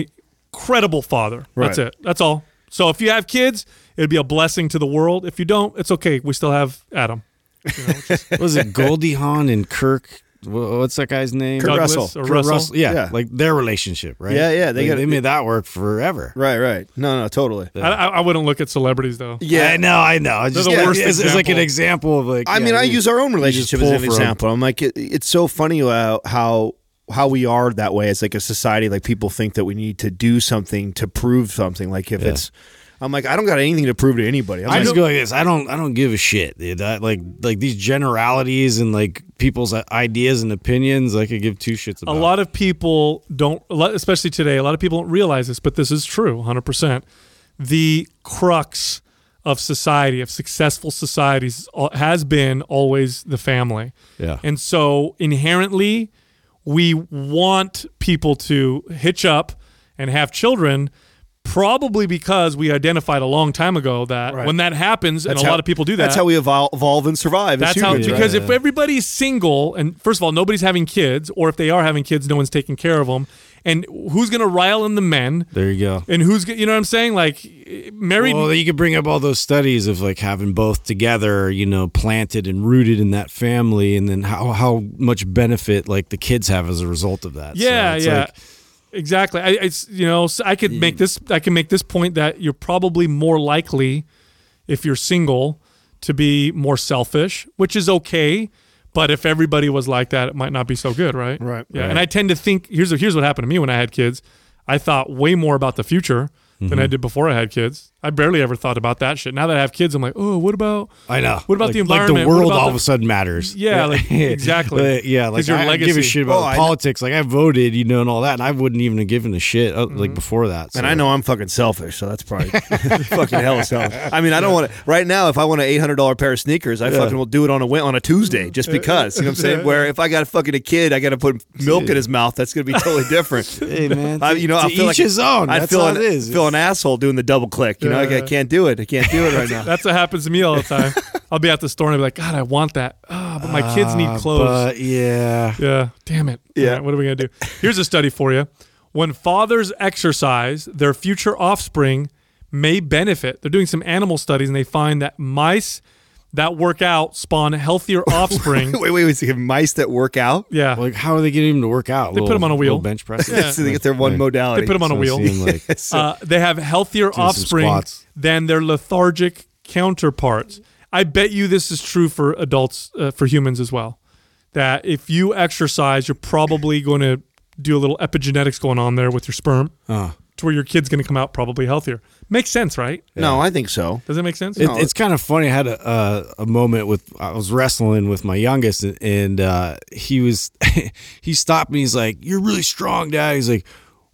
incredible father. That's it. That's all. So if you have kids, it'd be a blessing to the world. If you don't, it's okay. We still have Adam. What was it (laughs) Goldie Hawn and Kirk? What's that guy's name? Kurt Douglas Russell. or Kurt Russell. Yeah, Yeah. like their relationship, right? Yeah, yeah, they Like, got- they made that work forever. Right, right. No, no, totally. I, I I wouldn't look at celebrities though. Yeah, I know, I know. It's They're just the yeah, worst it's, it's like an example. example of like. I yeah, mean, I use our own you relationship as an for 'em. example. I'm like, it, it's so funny how how how we are that way as like a society. Like people think that we need to do something to prove something. Like if Yeah. it's, I'm like, I don't got anything to prove to anybody. I'm I like, just go like this. I don't. I don't give a shit. Dude. I, like like these generalities and like people's ideas and opinions. I could give two shits A lot of people don't, especially today. A lot of people don't realize this, but this is true, 100. percent The crux of society, of successful societies, uh, has been always the family. Yeah. And so inherently, we want people to hitch up and have children. Probably because we identified a long time ago that Right. when that happens, and a how- lot of people do that. That's how we evol- evolve and survive. as That's how humans, right? because if everybody's single and first of all nobody's having kids, or if they are having kids, no one's taking care of them, and who's gonna rile in the men, There you go. and who's go- you know what I'm saying? Like married. Well, you could bring up all those studies of like having both together, you know, planted and rooted in that family, and then how how much benefit like the kids have as a result of that. So yeah, it's yeah. like- exactly. I, it's you know I could make hmm. this I can make this point that you're probably more likely if you're single to be more selfish, which is okay. But if everybody was like that, it might not be so good, right? Right. Yeah. And I tend to think here's here's what happened to me when I had kids. I thought way more about the future than I mm-hmm. did before I had kids. I barely ever thought about that shit. Now that I have kids, I'm like, oh, what about I know. What about Like- the environment? Like the world all the- of a sudden matters. Yeah, like, (laughs) exactly. But, yeah, like your I, I give a shit about Oh, I- politics. Like I voted, you know, and all that, and I wouldn't even have given a shit uh, Mm-hmm. like before that. And I know I'm fucking selfish, so that's probably (laughs) (laughs) fucking hell is hell. I mean, I don't want to. Right now, if I want an eight hundred dollar pair of sneakers, I fucking will do it on a on a Tuesday just because. You know what I'm saying? Where if I got a fucking a kid, I got to put milk in his mouth. That's gonna be totally different. Hey man, I, you know, to I feel each like his own. I feel how an, it is. feel an asshole doing the double click. You know, I, I can't do it. I can't do it right now. That's what happens to me all the (laughs) time. I'll be at the store and I'll be like, God, I want that. Ah, but my kids need clothes. But yeah, yeah, damn it. Yeah. Right, what are we gonna do? Here's a study for you. When fathers exercise, their future offspring may benefit. They're doing some animal studies and they find that mice that work out spawn healthier (laughs) offspring. wait, wait, wait. So you have mice that work out. yeah. like how are they getting them to work out? They put them on a wheel. bench press. (laughs) Yeah. (laughs) so they get their one modality. They put them on a wheel. like, uh, they have healthier some offspring squats. than their lethargic counterparts. I bet you this is true for adults, uh, for humans as well. That if you exercise, you're probably going to do a little epigenetics going on there with your sperm, uh, to where your kid's going to come out probably healthier. Makes sense, right? No, I think so. Does it make sense? It, it's kind of funny. I had a, uh, a moment with I was wrestling with my youngest, and, and uh, he was (laughs) he stopped me. He's like, "You're really strong, Dad." He's like,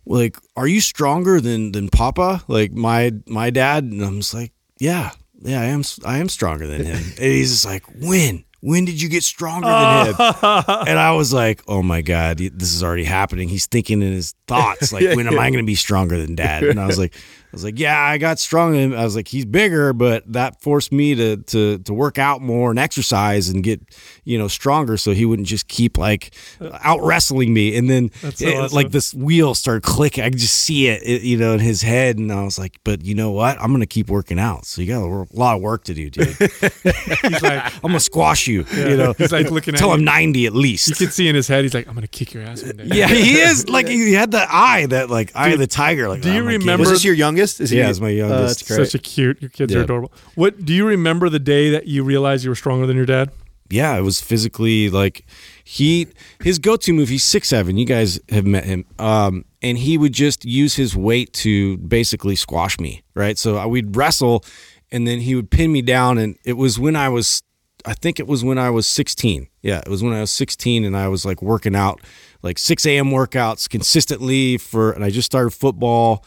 "Like, are you stronger than than Papa? Like my my dad?" And I'm just like, "Yeah, yeah, I am. I am stronger than him." (laughs) and he's just like, "When?" When did you get stronger than him? (laughs) and I was like, "Oh my god, this is already happening." He's thinking in his thoughts, like, "When am I going to be stronger than Dad?" And I was like, "I was like, yeah, I got stronger." I was like, "He's bigger, but that forced me to to to work out more and exercise and get you know stronger, so he wouldn't just keep like out wrestling me." And then so it- awesome. like this wheel started clicking. I could just see it, it, you know, in his head, and I was like, "But you know what? I'm going to keep working out. So you got a lot of work to do, dude. (laughs) He's like, I'm going to squash you. You know, He's like looking at until you. I'm 90 at least." you can see in his head, he's like, I'm going to kick your ass one day. Yeah, he is (laughs) like he had the eye that like eye of the tiger. Like, do you "Oh, kid." remember- Was this your youngest? Is he- Yeah, it's my youngest. Uh, great. Such a cute. Your kids are adorable. What do you remember the day that you realized you were stronger than your dad? yeah, it was physically like he his go to move. He's six seven. You guys have met him, um, and he would just use his weight to basically squash me. Right, so I- we'd wrestle, and then he would pin me down. And it was when I was, I think it was when I was sixteen. Yeah, it was when I was sixteen, and I was like working out, like six a.m. workouts consistently for, and I just started football.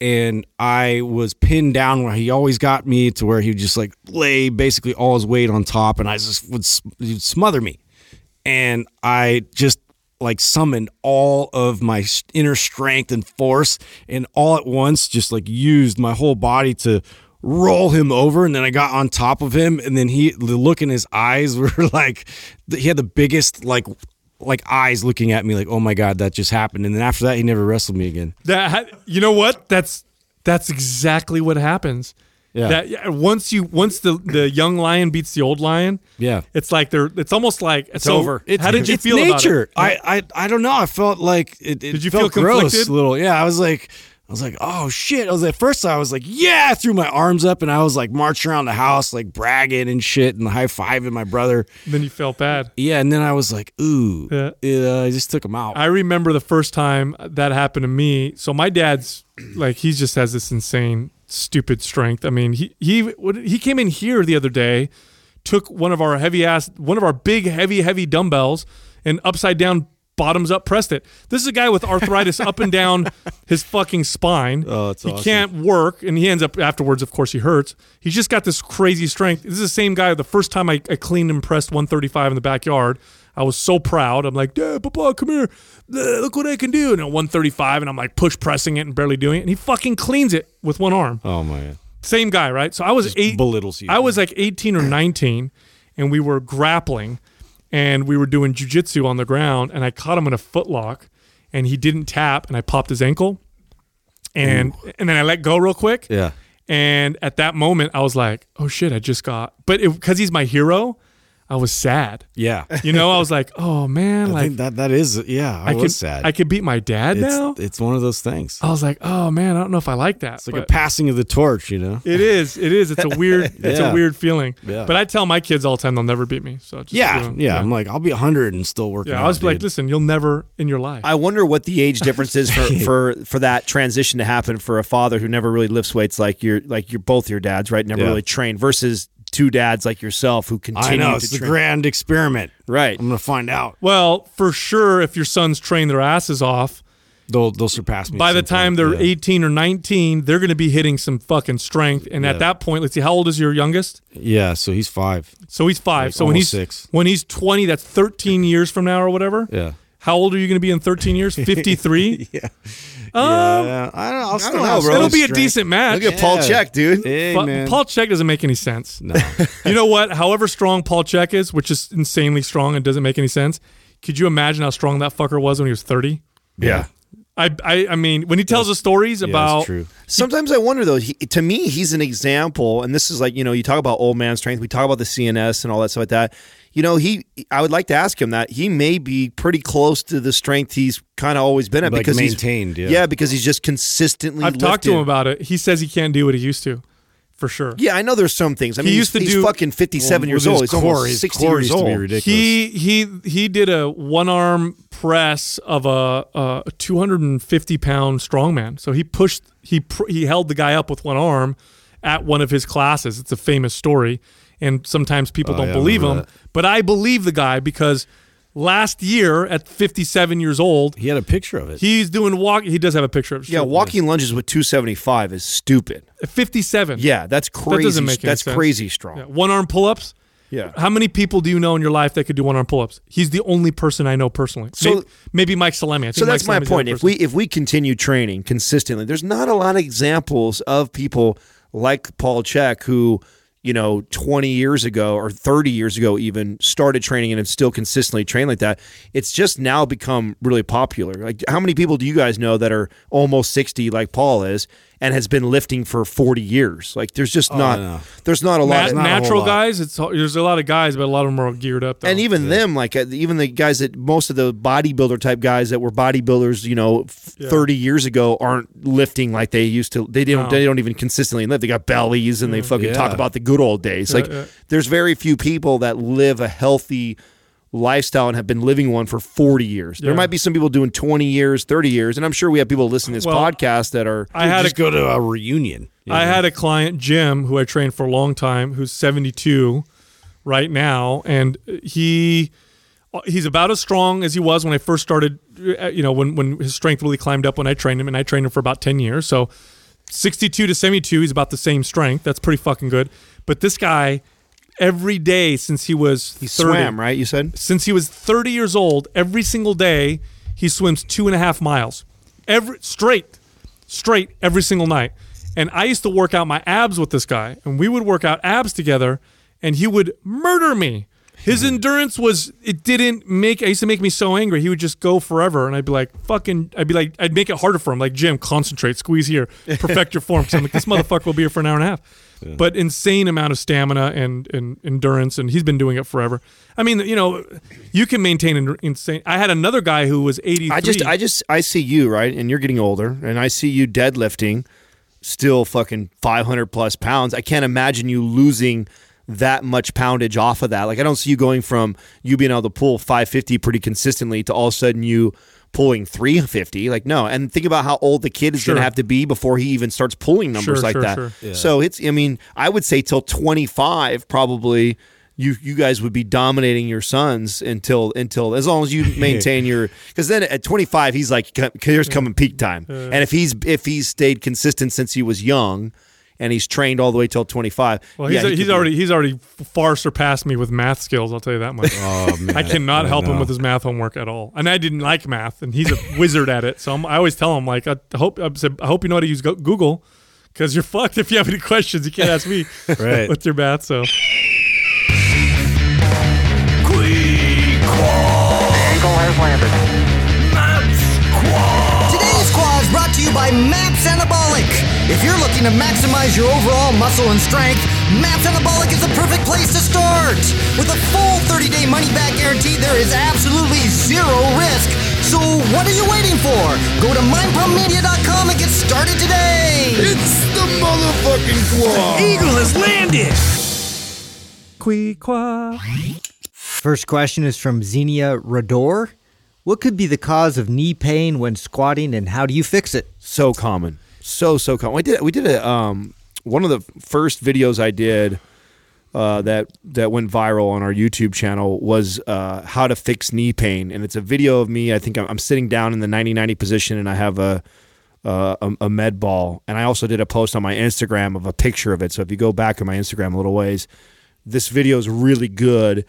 And I was pinned down where he always got me to where he would just like lay basically all his weight on top, and I just would he'd smother me, and I just like summoned all of my inner strength and force, and all at once just like used my whole body to roll him over and then I got on top of him and then he the look in his eyes (laughs) were like he had the biggest like like eyes looking at me like, oh my god, that just happened. And then after that, he never wrestled me again. That you know what? That's that's exactly what happens. Yeah. That once you once the the young lion beats the old lion, Yeah. it's like they're it's almost like it's over. How did you it's feel nature. about it? I, I I don't know. I felt like it, it Did you felt feel gross conflicted? little. Yeah, I was like I was like, oh shit. I was at first I was like, yeah, I threw my arms up and I was like marching around the house like bragging and shit and high fiving my brother. then you felt bad. Yeah, and then I was like, ooh, Yeah. it, uh, I just took him out. I remember the first time that happened to me. So my dad's like he just has this insane stupid strength. I mean, he he he came in here the other day, took one of our heavy ass one of our big heavy heavy dumbbells and upside down bottoms up pressed it. This is a guy with arthritis up and down (laughs) his fucking spine. Oh, that's he awesome. can't work and he ends up afterwards of course he hurts. He's just got this crazy strength. This is the same guy the first time I, I cleaned and pressed 135 in the backyard. I was so proud. I'm like, Dad, Papa, come here. Uh, Look what I can do. And at 135, and I'm like push pressing it and barely doing it. And he fucking cleans it with one arm. oh my god. Same guy, right? So I was eight. belittles you. I was like 18 or 19, and we were grappling, and we were doing jujitsu on the ground, and I caught him in a footlock, and he didn't tap, and I popped his ankle, and and then I let go real quick, Yeah. and at that moment I was like, oh shit, I just got, but because he's my hero, I was sad. Yeah. You know, I was like, oh man, I like think that that is yeah, I, I was could sad. I could beat my dad it's, now. it's one of those things. I was like, oh man, I don't know if I like that. It's like a passing of the torch, you know. It is. It is. It's a (laughs) weird. It's a weird feeling. Yeah. But I tell my kids all the time they'll never beat me. So just, Yeah, you know, yeah, I'm like, I'll be 100 and still working. yeah. I out, was like, dude. listen, you'll never in your life. I wonder what the age difference is for, (laughs) for for that transition to happen for a father who never really lifts weights like your like your both your dads, right? Never Yeah. really trained versus two dads like yourself who continue I know to it's the train. grand experiment. right. I'm gonna find out. well, for sure, if your sons train their asses off, They'll they'll surpass me. by the sometime. time they're Yeah. 18 or 19, they're going to be hitting some fucking strength. And at that point, let's see, how old is your youngest? Yeah, so he's five. So he's five. Like so when he's six. when he's 20, that's 13 years from now or whatever. Yeah. How old are you going to be in 13 years? (laughs) 53. Yeah. Um, yeah. I don't know. I'll still know, bro. It'll be a strength. decent match. Look at Paul Yeah. Chek, dude. Hey But man. Paul Chek doesn't make any sense. no. You know what? However strong Paul Chek is, which is insanely strong and doesn't make any sense, could you imagine how strong that fucker was when he was 30? Yeah. I, I, I mean, when he tells the stories yeah, about that's true. Sometimes I wonder though. He, to me, he's an example, and this is like you know, you talk about old man strength. We talk about the CNS and all that stuff like that. You know, he. I would like to ask him that he may be pretty close to the strength he's kind of always been at Like because maintained, He's, yeah. because he's just consistently. I've talked to him about it. He says he can't do what he used to, for sure. Yeah, I know there's some things. I He mean, used he's, to he's do- fucking 57 Well, years old. his He's core, almost 60 core years used to be old. ridiculous. He he he did a one arm press of a, a 250 pound strongman. So he pushed he he held the guy up with one arm at one of his classes. It's a famous story, and sometimes people Oh, don't yeah, believe him, remember but I believe the guy because last year at 57 years old, He had a picture of it. he's doing walk. He does have a picture of it. Yeah, walking lunges with 275 is stupid. 57. Yeah, that's crazy. doesn't make any that's sense. crazy strong. Yeah, one arm pull ups. Yeah. How many people do you know in your life that could do one arm pull ups? He's the only person I know personally. So- maybe, maybe Mike Salemi. I think So Mike that's my Salemi's point. If we if we continue training consistently, there's not a lot of examples of people like Paul Chek who, you know, 20 years ago or 30 years ago even started training and have still consistently trained like that. It's just now become really popular. Like how many people do you guys know that are almost 60 like Paul is and has been lifting for 40 years? Like there's just not no. there's not a lot Nat- of not a natural lot. guys, it's there's a lot of guys, but a lot of them are geared up. Though. and even them like uh, even the guys that most of the bodybuilder type guys that were bodybuilders you know Yeah. 30 years ago aren't lifting like they used to they don't No. they don't even consistently lift they got bellies and they fucking talk about the good old days like yeah. there's very few people that live a healthy lifestyle and have been living one for 40 years there Yeah. might be some people doing 20 years 30 years and i'm sure we have people listening to this Well, podcast that are I had to go to a reunion. you I had a client, Jim, who I trained for a long time, who's 72 right now, and he he's about as strong as he was when I first started. uh, You know, when when his strength really climbed up when I trained him, and I trained him for about 10 years. So 62 to 72, he's about the same strength. That's pretty fucking good. But this guy, every day since he was he 30, swam right you said since he was 30 years old, every single day he swims two and a half miles, every straight, straight every single night. And I used to work out my abs with this guy, and we would work out abs together, and he would murder me. His hmm. endurance was it didn't make it used to make me so angry. He would just go forever and I'd be like, fucking I'd be like I'd make it harder for him. Like, Jim, concentrate, squeeze here, perfect your form. Because I'm like, this (laughs) motherfucker will be here for an hour and a half. But insane amount of stamina and, and endurance, and he's been doing it forever. I mean, you know, you can maintain an insane. I had another guy who was eighty. I just, I just, I see you right, and you're getting older, and I see you deadlifting, still fucking 500 plus pounds. I can't imagine you losing that much poundage off of that. Like, I don't see you going from you being able to pull 550 pretty consistently to all of a sudden you pulling 350. Like, no. And think about how old the kid is going to have to be before he even starts pulling numbers Sure, like sure, that. sure. So it's, I mean, I would say till 25 probably. You, you guys would be dominating your sons until until as long as you (laughs) maintain your because then at 25 he's like here's coming peak time and if he's if he's stayed consistent since he was young and he's trained all the way till 25 Well, he's, yeah, he he's could be- already he's already far surpassed me with math skills. I'll tell you that much. (laughs) Oh man, I cannot I help him with his math homework at all, and I didn't like math, and he's a wizard at it. So I'm, I always tell him like, I hope I, said, I hope you know how to use Google, because you're fucked if you have any questions. You can't ask me (laughs) Right. with your math. So Today's to you by MAPS Anabolic. If you're looking to maximize your overall muscle and strength, MAPS Anabolic is the perfect place to start. With a full 30-day money-back guarantee, there is absolutely zero risk. So what are you waiting for? Go to mindpumpmedia.com and get started today. It's the motherfucking Quah. Eagle has landed. Queequa. First question is from Xenia Rador. What could be the cause of knee pain when squatting and how do you fix it? so common so so common we did we did a um one of the first videos i did uh, that that went viral on our YouTube channel was uh, how to fix knee pain, and it's a video of me. I think I'm, I'm sitting down in the 90-90 position, and I have a, a a med ball, and I also did a post on my Instagram of a picture of it. So if you go back on my Instagram a little ways, this video is really good.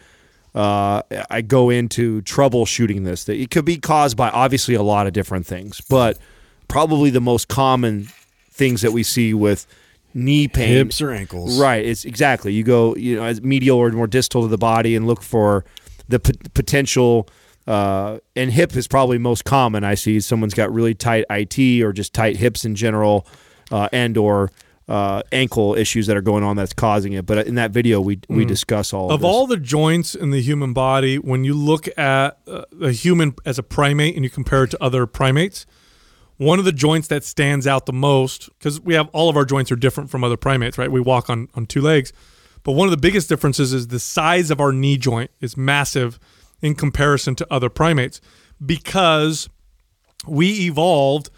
Uh, I go into troubleshooting this. That it could be caused by obviously a lot of different things, but probably the most common things that we see with knee pain hips or ankles. Right. It's exactly. You go, you know, as medial or more distal to the body and look for the p- potential. Uh, and hip is probably most common. I see someone's got really tight IT or just tight hips in general, uh, and or uh, ankle issues that are going on that's causing it. But in that video, we we discuss all of, Of all the joints in the human body, when you look at uh, a human as a primate and you compare it to other primates, one of the joints that stands out the most, because we have all of our joints are different from other primates, right? We walk on, on two legs. But one of the biggest differences is the size of our knee joint is massive in comparison to other primates because we evolved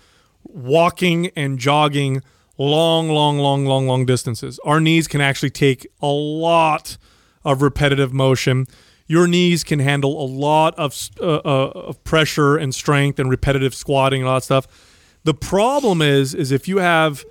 walking and jogging long, long, long, long, long distances. Our knees can actually take a lot of repetitive motion. Your knees can handle a lot of uh, uh, of pressure and strength and repetitive squatting and all that stuff. The problem is, is if you have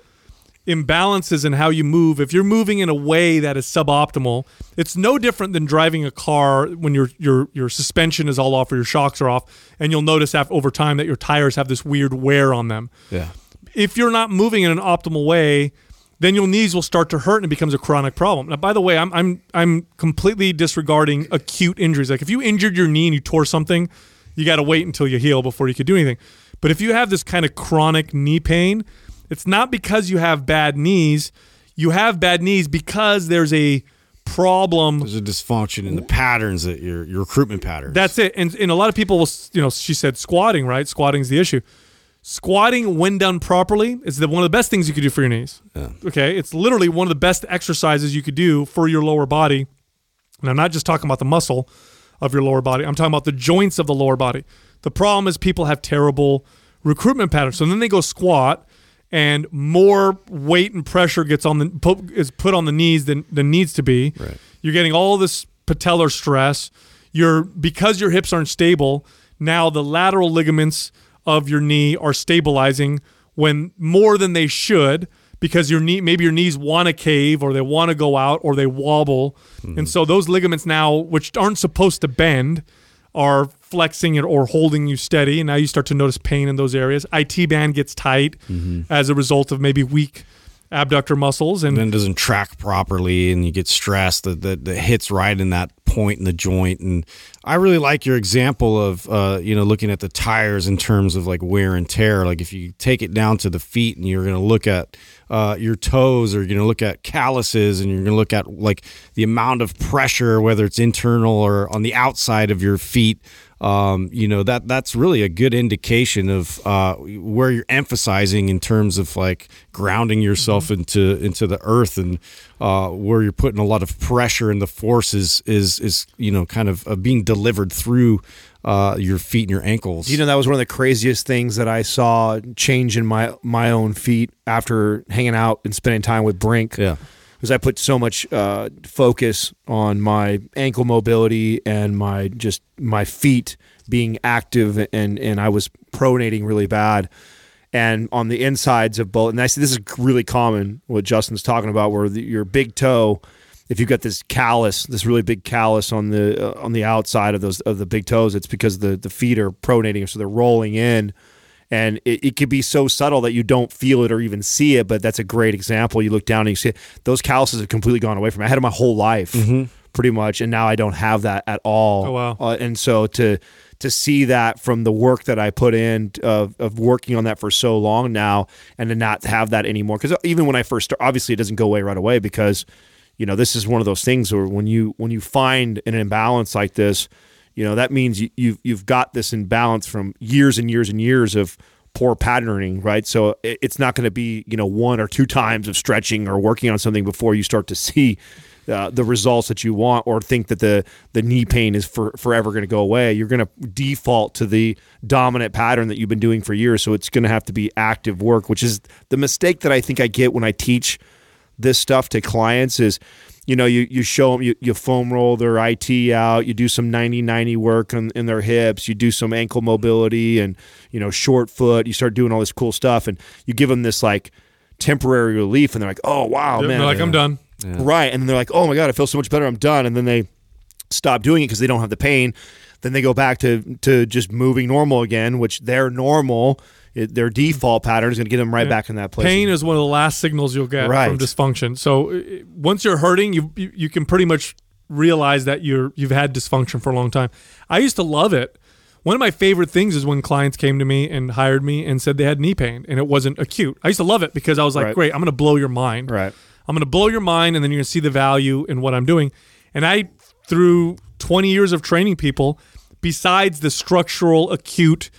imbalances in how you move, if you're moving in a way that is suboptimal, it's no different than driving a car when your your your suspension is all off or your shocks are off, and you'll notice after, over time that your tires have this weird wear on them Yeah. If you're not moving in an optimal way, then your knees will start to hurt and it becomes a chronic problem. Now, by the way, I'm I'm I'm completely disregarding acute injuries. Like if you injured your knee and you tore something, you got to wait until you heal before you could do anything. But if you have this kind of chronic knee pain, it's not because you have bad knees. You have bad knees because there's a problem There's a dysfunction in the patterns that your your recruitment patterns. that's it. And, and a lot of people will, you know, she said squatting, right? Squatting's the issue. Squatting, when done properly, is the, one of the best things you could do for your knees. Okay. It's literally one of the best exercises you could do for your lower body. And I'm not just talking about the muscle of your lower body, I'm talking about the joints of the lower body. The problem is people have terrible recruitment patterns. So then they go squat and more weight and pressure gets on the put, is put on the knees than, than needs to be. Right. You're getting all this patellar stress. You're because your hips aren't stable. Now the lateral ligaments of your knee are stabilizing when more than they should because your knee maybe your knees want to cave or they want to go out or they wobble. And hmm. so those ligaments now which aren't supposed to bend are flexing it or holding you steady and now you start to notice pain in those areas. IT band gets tight mm-hmm. as a result of maybe weak abductor muscles, and then doesn't track properly and you get stressed that that that hits right in that point in the joint. And i really like your example of uh, you know looking at the tires in terms of like wear and tear. Like if you take it down to the feet and you're going to look at uh, your toes or you're going to look at calluses and you're going to look at like the amount of pressure whether it's internal or on the outside of your feet um, you know that that's really a good indication of uh, where you're emphasizing in terms of like grounding yourself into into the earth and uh, where you're putting a lot of pressure and the force is is, is you know kind of uh, being delivered through uh, your feet and your ankles. You know that was one of the craziest things that I saw change in my my own feet after hanging out and spending time with Brink. Yeah. Because I put so much uh, focus on my ankle mobility and my just my feet being active, and and I was pronating really bad. And on the insides of both, and I see this is really common what Justin's talking about, where the, your big toe if you've got this callus, this really big callus on the uh, on the outside of those of the big toes, it's because the the feet are pronating, so they're rolling in, and it, it could be so subtle that you don't feel it or even see it. But that's a great example. You look down and you see it. those calluses have completely gone away from me. I had them my whole life, pretty much, and now I don't have that at all. Oh, wow. Uh, and so to to see that from the work that I put in of, of working on that for so long now, and to not have that anymore, because even when I first start, obviously it doesn't go away right away because you know this is one of those things where when you when you find an imbalance like this you know that means you, you've you've got this imbalance from years and years and years of poor patterning right? So it, it's not going to be you know one or two times of stretching or working on something before you start to see uh, the results that you want or think that the the knee pain is for, forever going to go away. You're going to default to the dominant pattern that you've been doing for years. So it's going to have to be active work which is the mistake that i think i get when i teach this stuff to clients is you know you, you show them you, you foam roll their it out you do some 90-90 work in, in their hips you do some ankle mobility and you know short foot you start doing all this cool stuff and you give them this like temporary relief and they're like oh wow man They're man. like, I'm done. right and then they're like oh my god i feel so much better i'm done. And then they stop doing it because they don't have the pain. Then they go back to to just moving normal again which they're normal it, their default pattern is going to get them right back in that place Pain is one of the last signals you'll get Right. from dysfunction. So uh, once you're hurting, you, you you can pretty much realize that you're you've had dysfunction for a long time. I used to love it. One of my favorite things is when clients came to me and hired me and said they had knee pain and it wasn't acute. I used to love it because I was like, Right. great, I'm going to blow your mind. right I'm going to blow your mind, and then you're going to see the value in what I'm doing. And I, through 20 years of training people, besides the structural acute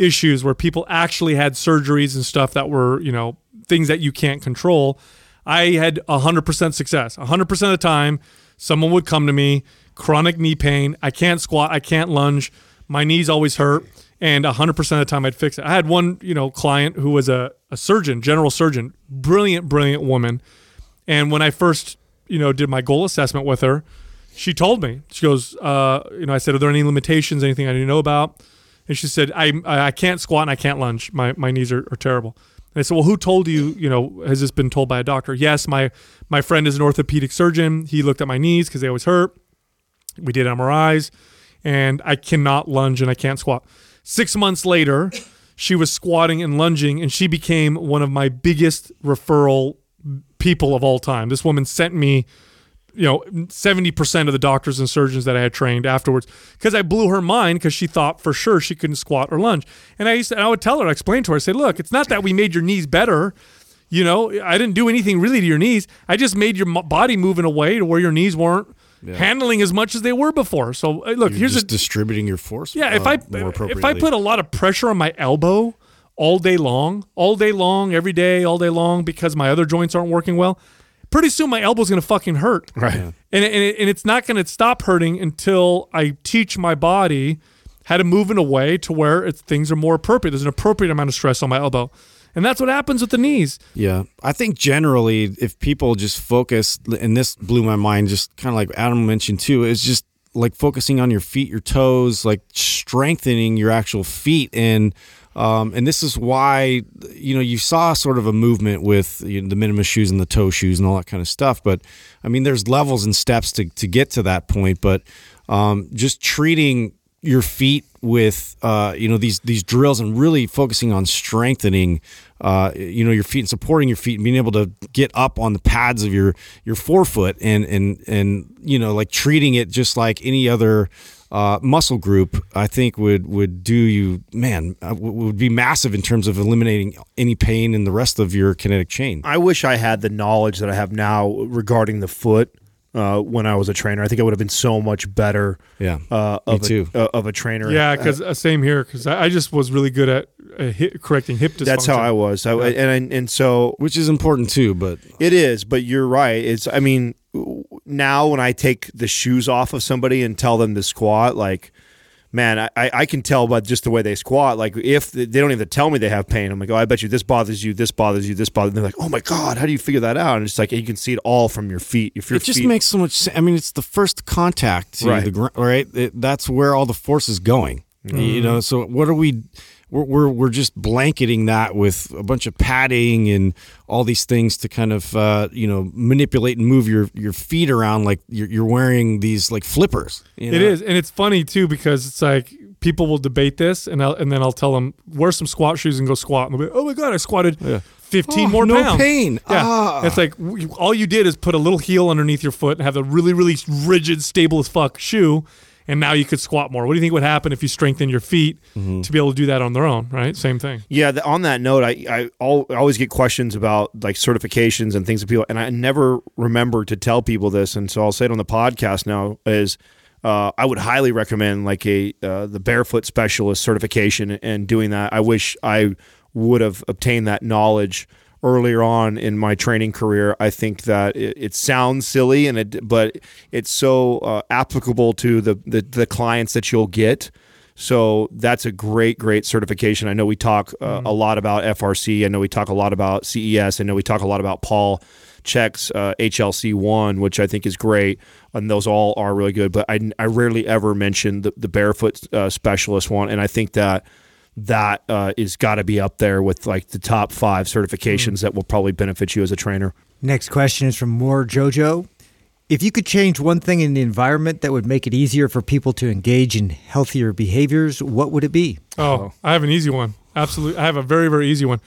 issues where people actually had surgeries and stuff that were, you know, things that you can't control, I had 100% success. 100% of the time, someone would come to me, chronic knee pain. I can't squat, I can't lunge, my knees always hurt. And 100% of the time I'd fix it. I had one, you know, client who was a, a surgeon, general surgeon, brilliant, brilliant woman. And when I first, you know, did my goal assessment with her, she told me, she goes, uh, you know, I said, are there any limitations, anything I need to know about? And she said, I I can't squat and I can't lunge. My my knees are, are terrible. And I said, well, who told you? You know, has this been told by a doctor? Yes, my my friend is an orthopedic surgeon. He looked at my knees because they always hurt. We did MRIs, and I cannot lunge and I can't squat. Six months later, she was squatting and lunging, and she became one of my biggest referral people of all time. This woman sent me, you know, 70% of the doctors and surgeons that I had trained afterwards because I blew her mind because she thought for sure she couldn't squat or lunge. And I used to, and I would tell her, I explained to her, I said, look, it's not that we made your knees better. You know, I didn't do anything really to your knees. I just made your body move in a way to where your knees weren't handling as much as they were before. So uh, look, You're here's just a distributing your force. yeah, if uh, I if I put a lot of pressure on my elbow all day long, all day long, every day, all day long, because my other joints aren't working well, pretty soon my elbow's gonna fucking hurt. right And and, it, and it's not gonna stop hurting until I teach my body how to move in a way to where it's, things are more appropriate. There's an appropriate amount of stress on my elbow, and that's what happens with the knees. Yeah, I think generally, if people just focus, and this blew my mind, just kind of like Adam mentioned too, is just like focusing on your feet, your toes, like strengthening your actual feet, and um, and this is why you know you saw sort of a movement with you know, the minimum shoes and the toe shoes and all that kind of stuff. But I mean, there's levels and steps to to get to that point, but um, just treating your feet with uh, you know these these drills and really focusing on strengthening uh, you know your feet and supporting your feet and being able to get up on the pads of your your forefoot and and and you know like treating it just like any other uh, muscle group, I think would would do you man uh, would be massive in terms of eliminating any pain in the rest of your kinetic chain. I wish I had the knowledge that I have now regarding the foot. Uh, when I was a trainer, I think I would have been so much better. Yeah, uh, me of too. A, uh, of a trainer. Yeah, because uh, same here. Because I, I just was really good at uh, hip, correcting hip dysfunction. That's how I was. I, and and so which is important too. But it is. But you're right. It's. I mean, now when I take the shoes off of somebody and tell them to squat, like, man, I, I can tell by just the way they squat. Like, if they don't even tell me they have pain, I'm like, oh, I bet you this bothers you, this bothers you, this bothers. And they're like, oh my god, how do you figure that out? And it's like you can see it all from your feet. If your it just feet, makes so much. sense. I mean, it's the first contact to Right. the ground, right? It, that's where all the force is going. Mm-hmm. You know, so what are we? We're, we're we're just blanketing that with a bunch of padding and all these things to kind of uh, you know manipulate and move your your feet around like you're, you're wearing these like flippers. You know? It is, and it's funny too because it's like people will debate this, and I'll, and then I'll tell them wear some squat shoes and go squat, and they'll be, oh my god, I squatted fifteen Oh, more no pounds, pain. Yeah, Ah. it's like all you did is put a little heel underneath your foot and have a really really rigid, stable as fuck shoe. And now you could squat more. What do you think would happen if you strengthen your feet Mm-hmm. to be able to do that on their own? Right, same thing. Yeah, the, on that note, I, I, al- I always get questions about like certifications and things that people, and I never remember to tell people this, and so I'll say it on the podcast now. Is uh, I would highly recommend like a uh, the barefoot specialist certification and doing that. I wish I would have obtained that knowledge earlier on in my training career. I think that it, it sounds silly, and it but it's so uh, applicable to the, the the clients that you'll get. So that's a great, great certification. I know we talk uh, a lot about FRC. I know we talk a lot about CES. I know we talk a lot about Paul Chek's uh, HLC one, which I think is great, and those all are really good. But I, I rarely ever mention the, the barefoot uh, specialist one, and I think that that uh, is got to be up there with like the top five certifications that will probably benefit you as a trainer. Next question is from More Jojo. If you could change one thing in the environment that would make it easier for people to engage in healthier behaviors, what would it be? Oh, I have an easy one. Absolutely, I have a very very easy one.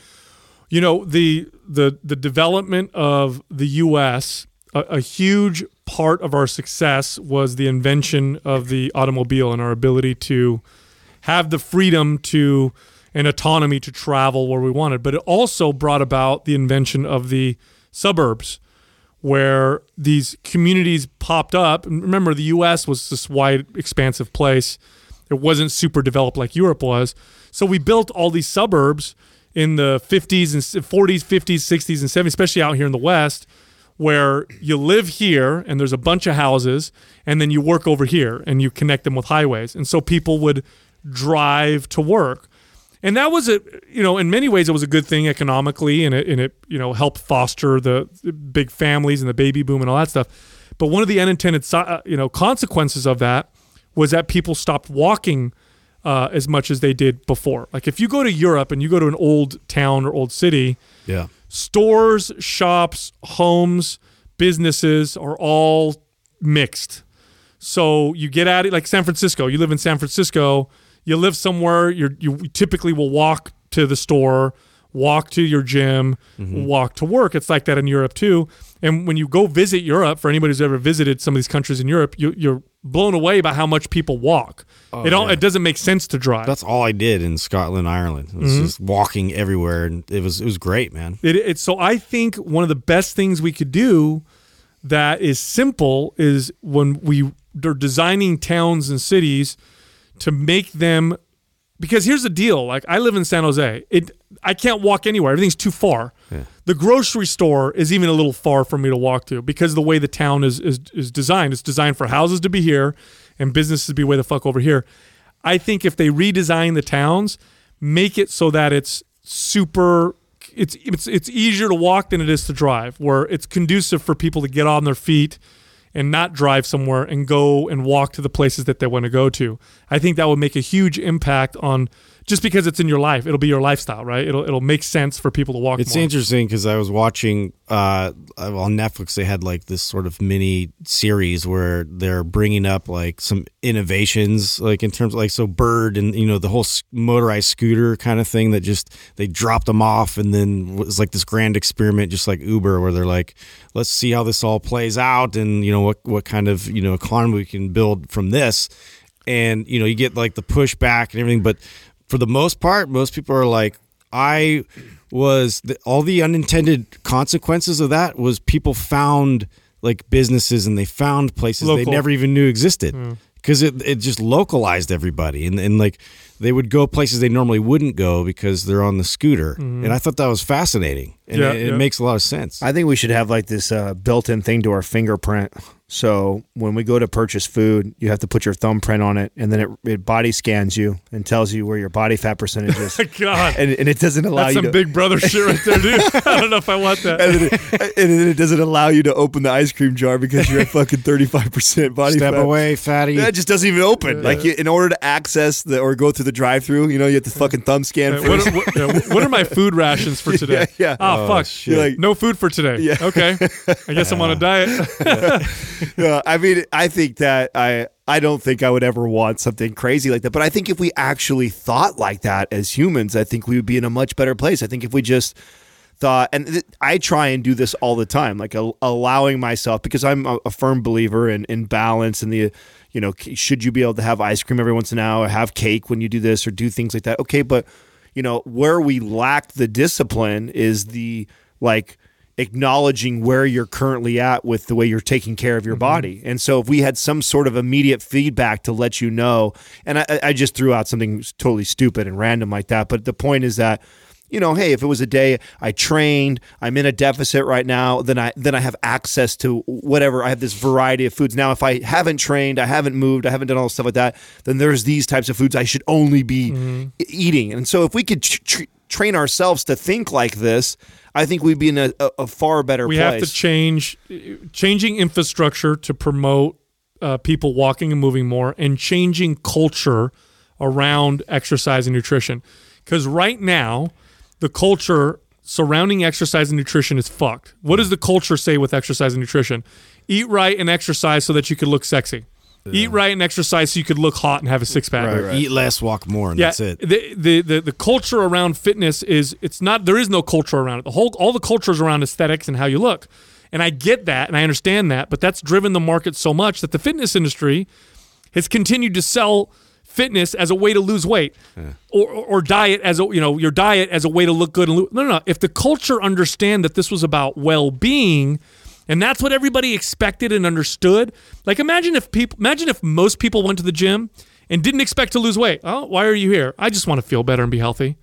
You know the the the development of the U.S. A, a huge part of our success was the invention of the automobile and our ability to have the freedom to and autonomy to travel where we wanted. But it also brought about the invention of the suburbs where these communities popped up. Remember, the U.S. was this wide, expansive place. It wasn't super developed like Europe was. So we built all these suburbs in the 50s and 40s, 50s, 60s, and 70s, especially out here in the West, where you live here and there's a bunch of houses, and then you work over here and you connect them with highways. And so people would drive to work and that was a you know in many ways it was a good thing economically and it, and it you know helped foster the big families and the baby boom and all that stuff but one of the unintended uh, you know consequences of that was that people stopped walking uh, as much as they did before like if you go to europe and you go to an old town or old city Yeah. stores shops homes businesses are all mixed so you get at it like San Francisco. You live in San Francisco. You live somewhere. You're, you typically will walk to the store, walk to your gym, walk to work. It's like that in Europe too. And when you go visit Europe, for anybody who's ever visited some of these countries in Europe, you, you're blown away by how much people walk. it don't, it doesn't make sense to drive. That's all I did in Scotland, Ireland. It was Mm-hmm. just walking everywhere, and it was it was great, man. It, it so I think one of the best things we could do that is simple is when we are designing towns and cities to make them because here's the deal like I live in San Jose. It I can't walk anywhere. Everything's too far. The grocery store is even a little far for me to walk to because of the way the town is is, is designed. It's designed for houses to be here and businesses to be way the fuck over here. I think if they redesign the towns make it so that it's super it's it's it's easier to walk than it is to drive where it's conducive for people to get on their feet and not drive somewhere and go and walk to the places that they want to go to. I think that would make a huge impact on just because it's in your life. It'll be your lifestyle, right? It'll it'll make sense for people to walk. It's more. interesting because I was watching uh, on Netflix. They had like this sort of mini series where they're bringing up like some innovations, like in terms of like so Bird and you know the whole motorized scooter kind of thing that just they dropped them off and then was like this grand experiment, just like Uber, where they're like, let's see how this all plays out and you know what what kind of you know economy we can build from this, and you know you get like the pushback and everything, but for the most part, most people are like, I was the, all the unintended consequences of that was people found like businesses and they found places Local. they never even knew existed. Hmm. Because it, it just localized everybody. And, and like they would go places they normally wouldn't go because they're on the scooter and I thought that was fascinating and Yeah, it, it yeah. makes a lot of sense. I think we should have like this uh, built-in thing to our fingerprint. So when we go to purchase food, you have to put your thumbprint on it, and then it, it body scans you and tells you where your body fat percentage is. (laughs) God, and, and it doesn't allow that's you some to. Big Brother shit right there, dude. (laughs) I don't know if I want that. and, then it, and then it doesn't allow you to open the ice cream jar because you're at fucking 35% body Step fat. away, fatty. That just doesn't even open. Like you, in order to access the or go through the drive-through, you know, you have to fucking thumb scan first. what, are, what, yeah, what are my food (laughs) rations for today? Yeah, yeah. Oh, fuck. You're like- no food for today. Yeah. Okay. I (laughs) guess I'm on a diet. yeah, (laughs) I mean, I think that I I don't think I would ever want something crazy like that. But I think if we actually thought like that as humans, I think we would be in a much better place. I think if we just thought, and th- I try and do this all the time, like al- allowing myself because I'm a, a firm believer in in balance and the. You know, should you be able to have ice cream every once in a while, or have cake when you do this, or do things like that? Okay, but you know where we lack the discipline is the like acknowledging where you're currently at with the way you're taking care of your mm-hmm. body. And so if we had some sort of immediate feedback to let you know, and I, I just threw out something totally stupid and random like that, but the point is that you know, hey, if it was a day I trained, I'm in a deficit right now, then I then I have access to whatever. I have this variety of foods. Now, if I haven't trained, I haven't moved, I haven't done all this stuff like that, then there's these types of foods I should only be e- eating. And so if we could tr- tr- train ourselves to think like this, I think we'd be in a, a, a far better place. we place. have to change, changing infrastructure to promote uh, people walking and moving more, and changing culture around exercise and nutrition. Because right now, the culture surrounding exercise and nutrition is fucked. What does the culture say with exercise and nutrition? Eat right and exercise so that you could look sexy. Eat right and exercise so you could look hot and have a six pack. Eat less, walk more, and that's it. The, the the the culture around fitness is it's not there is no culture around it. The whole all the culture is around aesthetics and how you look. And I get that and I understand that, but that's driven the market so much that the fitness industry has continued to sell fitness as a way to lose weight or, or, or diet as a you know your diet as a way to look good and lo- no no no. If the culture understand that this was about well-being and that's what everybody expected and understood like imagine if people imagine if most people went to the gym and didn't expect to lose weight. Oh why are you here? I just want to feel better and be healthy.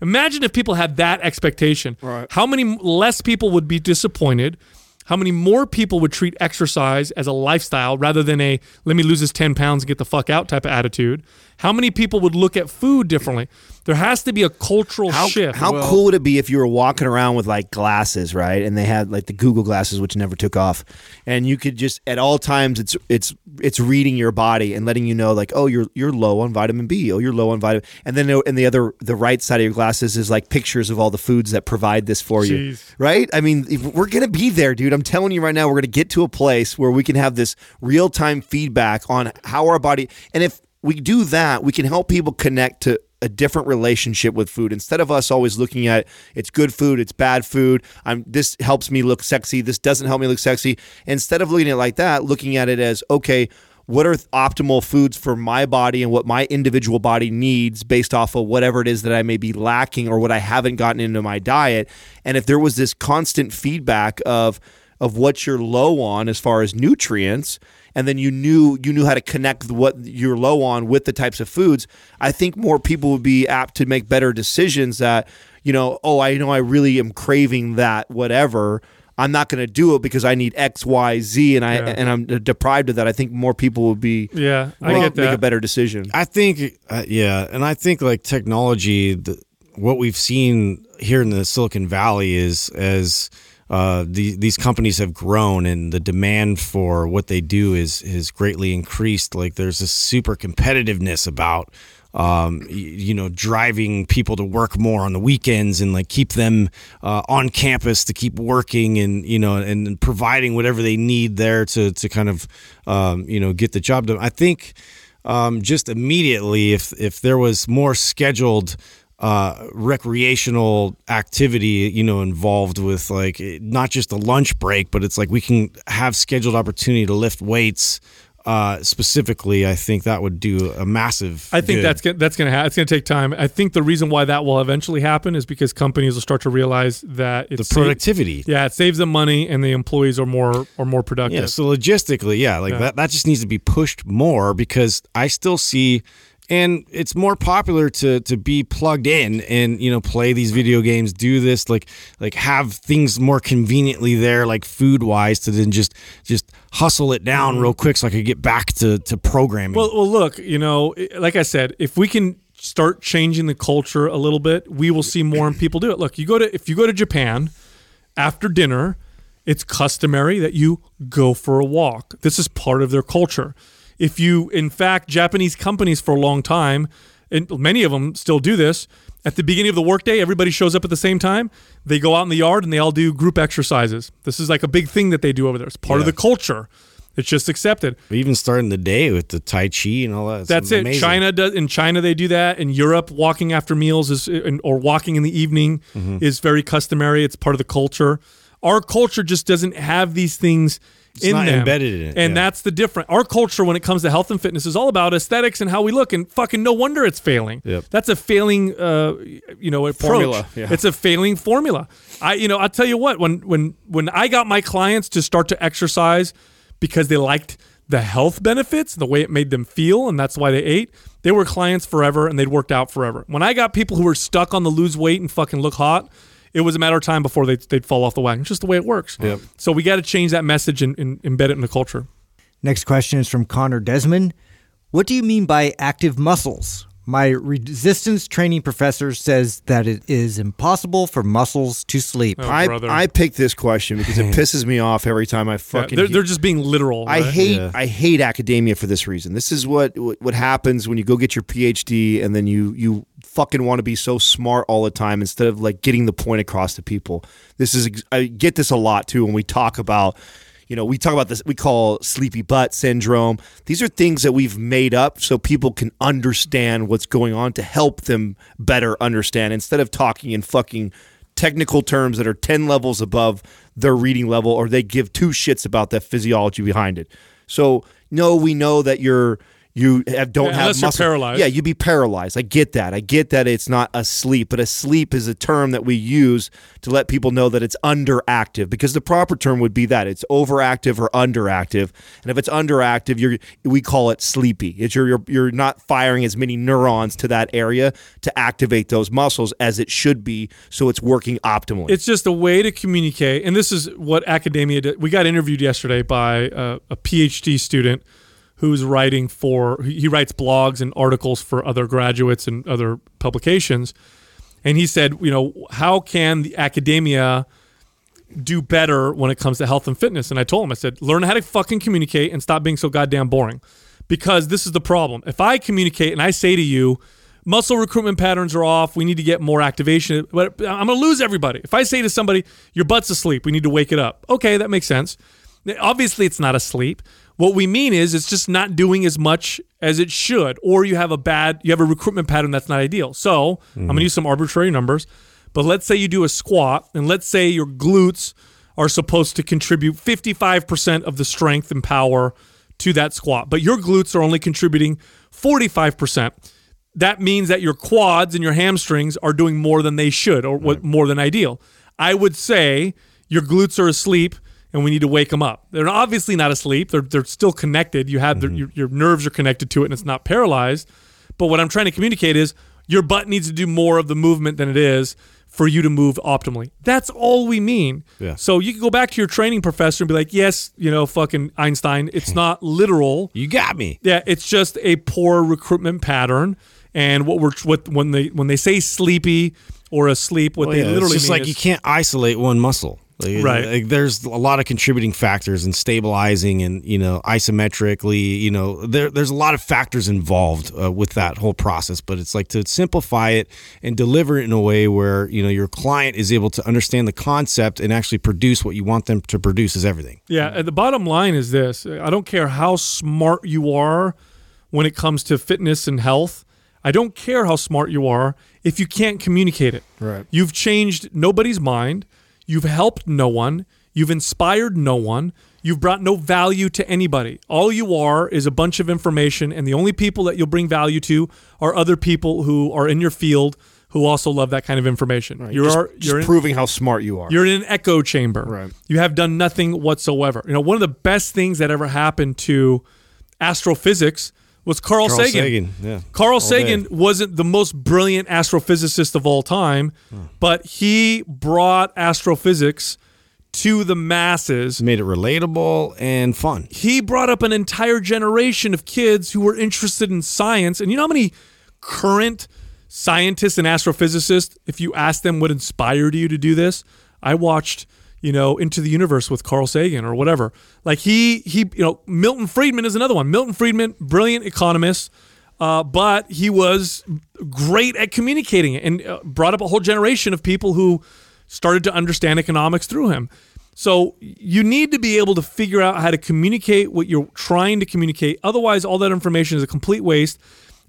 Imagine if people had that expectation. Right. how many less people would be disappointed how many more people would treat exercise as a lifestyle rather than a let me lose this 10 pounds and get the fuck out type of attitude how many people would look at food differently there has to be a cultural How, shift how cool would it be if you were walking around with like glasses, right? And they had like the Google glasses, which never took off, and you could just at all times it's it's it's reading your body and letting you know like, oh, you're you're low on vitamin B, oh, you're low on vitamin, and then in the other the right side of your glasses is like pictures of all the foods that provide this for you, right? I mean, if we're gonna be there, dude. I'm telling you right now, we're gonna get to a place where we can have this real time feedback on how our body, and if we do that, we can help people connect to a different relationship with food instead of us always looking at it's good food, it's bad food. I'm this helps me look sexy, this doesn't help me look sexy. Instead of looking at it like that, looking at it as okay, what are optimal foods for my body and what my individual body needs based off of whatever it is that I may be lacking or what I haven't gotten into my diet. And if there was this constant feedback of of what you're low on as far as nutrients and then you knew you knew how to connect what you're low on with the types of foods i think more people would be apt to make better decisions that you know oh i know i really am craving that whatever. I'm not going to do it because i need x y z and i Yeah. and i'm deprived of that. I think more people would be yeah i will get make a better decision. I think, uh, yeah, and I think like technology, the, what we've seen here in the Silicon Valley is as uh, the, these companies have grown and the demand for what they do is has greatly increased. Like there's a super competitiveness about um, you know, driving people to work more on the weekends and like keep them uh, on campus to keep working and you know and providing whatever they need there to to kind of um, you know get the job done. I think um, just immediately if if there was more scheduled uh, recreational activity, you know, involved with like not just a lunch break, but it's like we can have scheduled opportunity to lift weights. Uh, specifically, I think that would do a massive. I think good. that's gonna, that's going to ha- it's going to take time. I think the reason why that will eventually happen is because companies will start to realize that it's the productivity. yeah, it saves them money and the employees are more are more productive. Yeah, so logistically, yeah, like Yeah. that that just needs to be pushed more because I still see and it's more popular to to be plugged in and you know play these video games, do this like like have things more conveniently there like food wise to then just just hustle it down real quick so I could get back to to programming. Mm-hmm. Well, well, look, you know, like I said, if we can start changing the culture a little bit, we will see more people do it. Look, you go to if you go to Japan after dinner, it's customary that you go for a walk. This is part of their culture. If you, in fact, Japanese companies for a long time, and many of them still do this. At the beginning of the workday, everybody shows up at the same time. They go out in the yard and they all do group exercises. This is like a big thing that they do over there. It's part of the culture. It's just accepted. even starting the day with the tai chi and all that. it's That's it. China does in China they do that. In Europe, walking after meals is or walking in the evening Mm-hmm. is very customary. It's part of the culture. Our culture just doesn't have these things It's in not them. embedded in it, and yeah. that's the different. Our culture when it comes to health and fitness is all about aesthetics and how we look. And fucking no wonder it's failing. Yep. That's a failing, uh, you know, approach. Formula, yeah. It's a failing formula. I, you know, I'll tell you what. When when when I got my clients to start to exercise because they liked the health benefits, the way it made them feel, and that's why they ate. They were clients forever, and they'd worked out forever. When I got people who were stuck on the lose weight and fucking look hot, it was a matter of time before they'd, they'd fall off the wagon. It's just the way it works. Yep. So we got to change that message and, and embed it in the culture. Next question is from Connor Desmond. What do you mean by active muscles? My resistance training professor says that it is impossible for muscles to sleep. Oh, I, brother. I picked this question because it pisses me off every time I Yeah, fucking. they're, they're just being literal. I right? hate Yeah. I hate academia for this reason. This is what what happens when you go get your PhD and then you you fucking want to be so smart all the time instead of like getting the point across to people. This is I get this a lot too when we talk about you know, we talk about this we call sleepy butt syndrome. These are things that we've made up so people can understand what's going on to help them better understand instead of talking in fucking technical terms that are 10 levels above their reading level or they give two shits about the physiology behind it. So, no, we know that you're you have, don't Yeah, have unless you're muscle. paralyzed. Yeah, you'd be paralyzed. I get that. I get that it's not asleep, but asleep is a term that we use to let people know that it's underactive because the proper term would be that it's overactive or underactive. And if it's underactive, you're we call it sleepy. It's you're, you're you're not firing as many neurons to that area to activate those muscles as it should be, so it's working optimally. It's just a way to communicate, and this is what academia did. We got interviewed yesterday by a, a PhD student who's writing for. He writes blogs and articles for other graduates and other publications, and he said, you know, how can the academia do better when it comes to health and fitness? And I told him, I said, learn how to fucking communicate and stop being so goddamn boring, because this is the problem. If I communicate and I say to you muscle recruitment patterns are off. We need to get more activation. But I'm going to lose everybody. If I say to somebody, your butt's asleep, we need to wake it up. Okay, that makes sense. Obviously, it's not asleep. What we mean is it's just not doing as much as it should, or you have a bad, you have a recruitment pattern that's not ideal. So I'm going to mm-hmm. use some arbitrary numbers, but let's say you do a squat, and let's say your glutes are supposed to contribute 55% of the strength and power to that squat, but your glutes are only contributing 45% that means that your quads and your hamstrings are doing more than they should or what more than ideal. I would say your glutes are asleep and we need to wake them up. They're obviously not asleep. They're, they're still connected. You have their, mm-hmm. your, your nerves are connected to it and it's not paralyzed. But what I'm trying to communicate is your butt needs to do more of the movement than it is for you to move optimally. That's all we mean. Yeah. So you can go back to your training professor and be like, yes, you know, fucking Einstein, it's (laughs) not literal. You got me. Yeah, it's just a poor recruitment pattern. And what we're what when they when they say sleepy or asleep, what Well, they yeah, literally it's just like is, you can't isolate one muscle. Like, Right. like, there's a lot of contributing factors and stabilizing and you know isometrically. You know there there's a lot of factors involved uh, with that whole process. But it's like to simplify it and deliver it in a way where you know your client is able to understand the concept and actually produce what you want them to produce is everything. Yeah, and the bottom line is this: I don't care how smart you are when it comes to fitness and health. I don't care how smart you are if you can't communicate it. Right. You've changed nobody's mind. You've helped no one. You've inspired no one. You've brought no value to anybody. All you are is a bunch of information, and the only people that you'll bring value to are other people who are in your field who also love that kind of information. You just, are you're in- proving how smart you are. you're in an echo chamber. Right. You have done nothing whatsoever. You know, one of the best things that ever happened to astrophysics was Carl, Carl Sagan. Sagan, yeah. Carl All Sagan day. wasn't the most brilliant astrophysicist of all time, hmm. but he brought astrophysics to the masses. Made it relatable and fun. He brought up an entire generation of kids who were interested in science. And you know how many current scientists and astrophysicists, if you ask them what inspired you to do this, I watched, you know, Into the Universe with Carl Sagan or whatever. Like he he you know, Milton Friedman is another one. Milton Friedman, brilliant economist. Uh, but he was great at communicating it and uh, brought up a whole generation of people who started to understand economics through him. So you need to be able to figure out how to communicate what you're trying to communicate. Otherwise, all that information is a complete waste.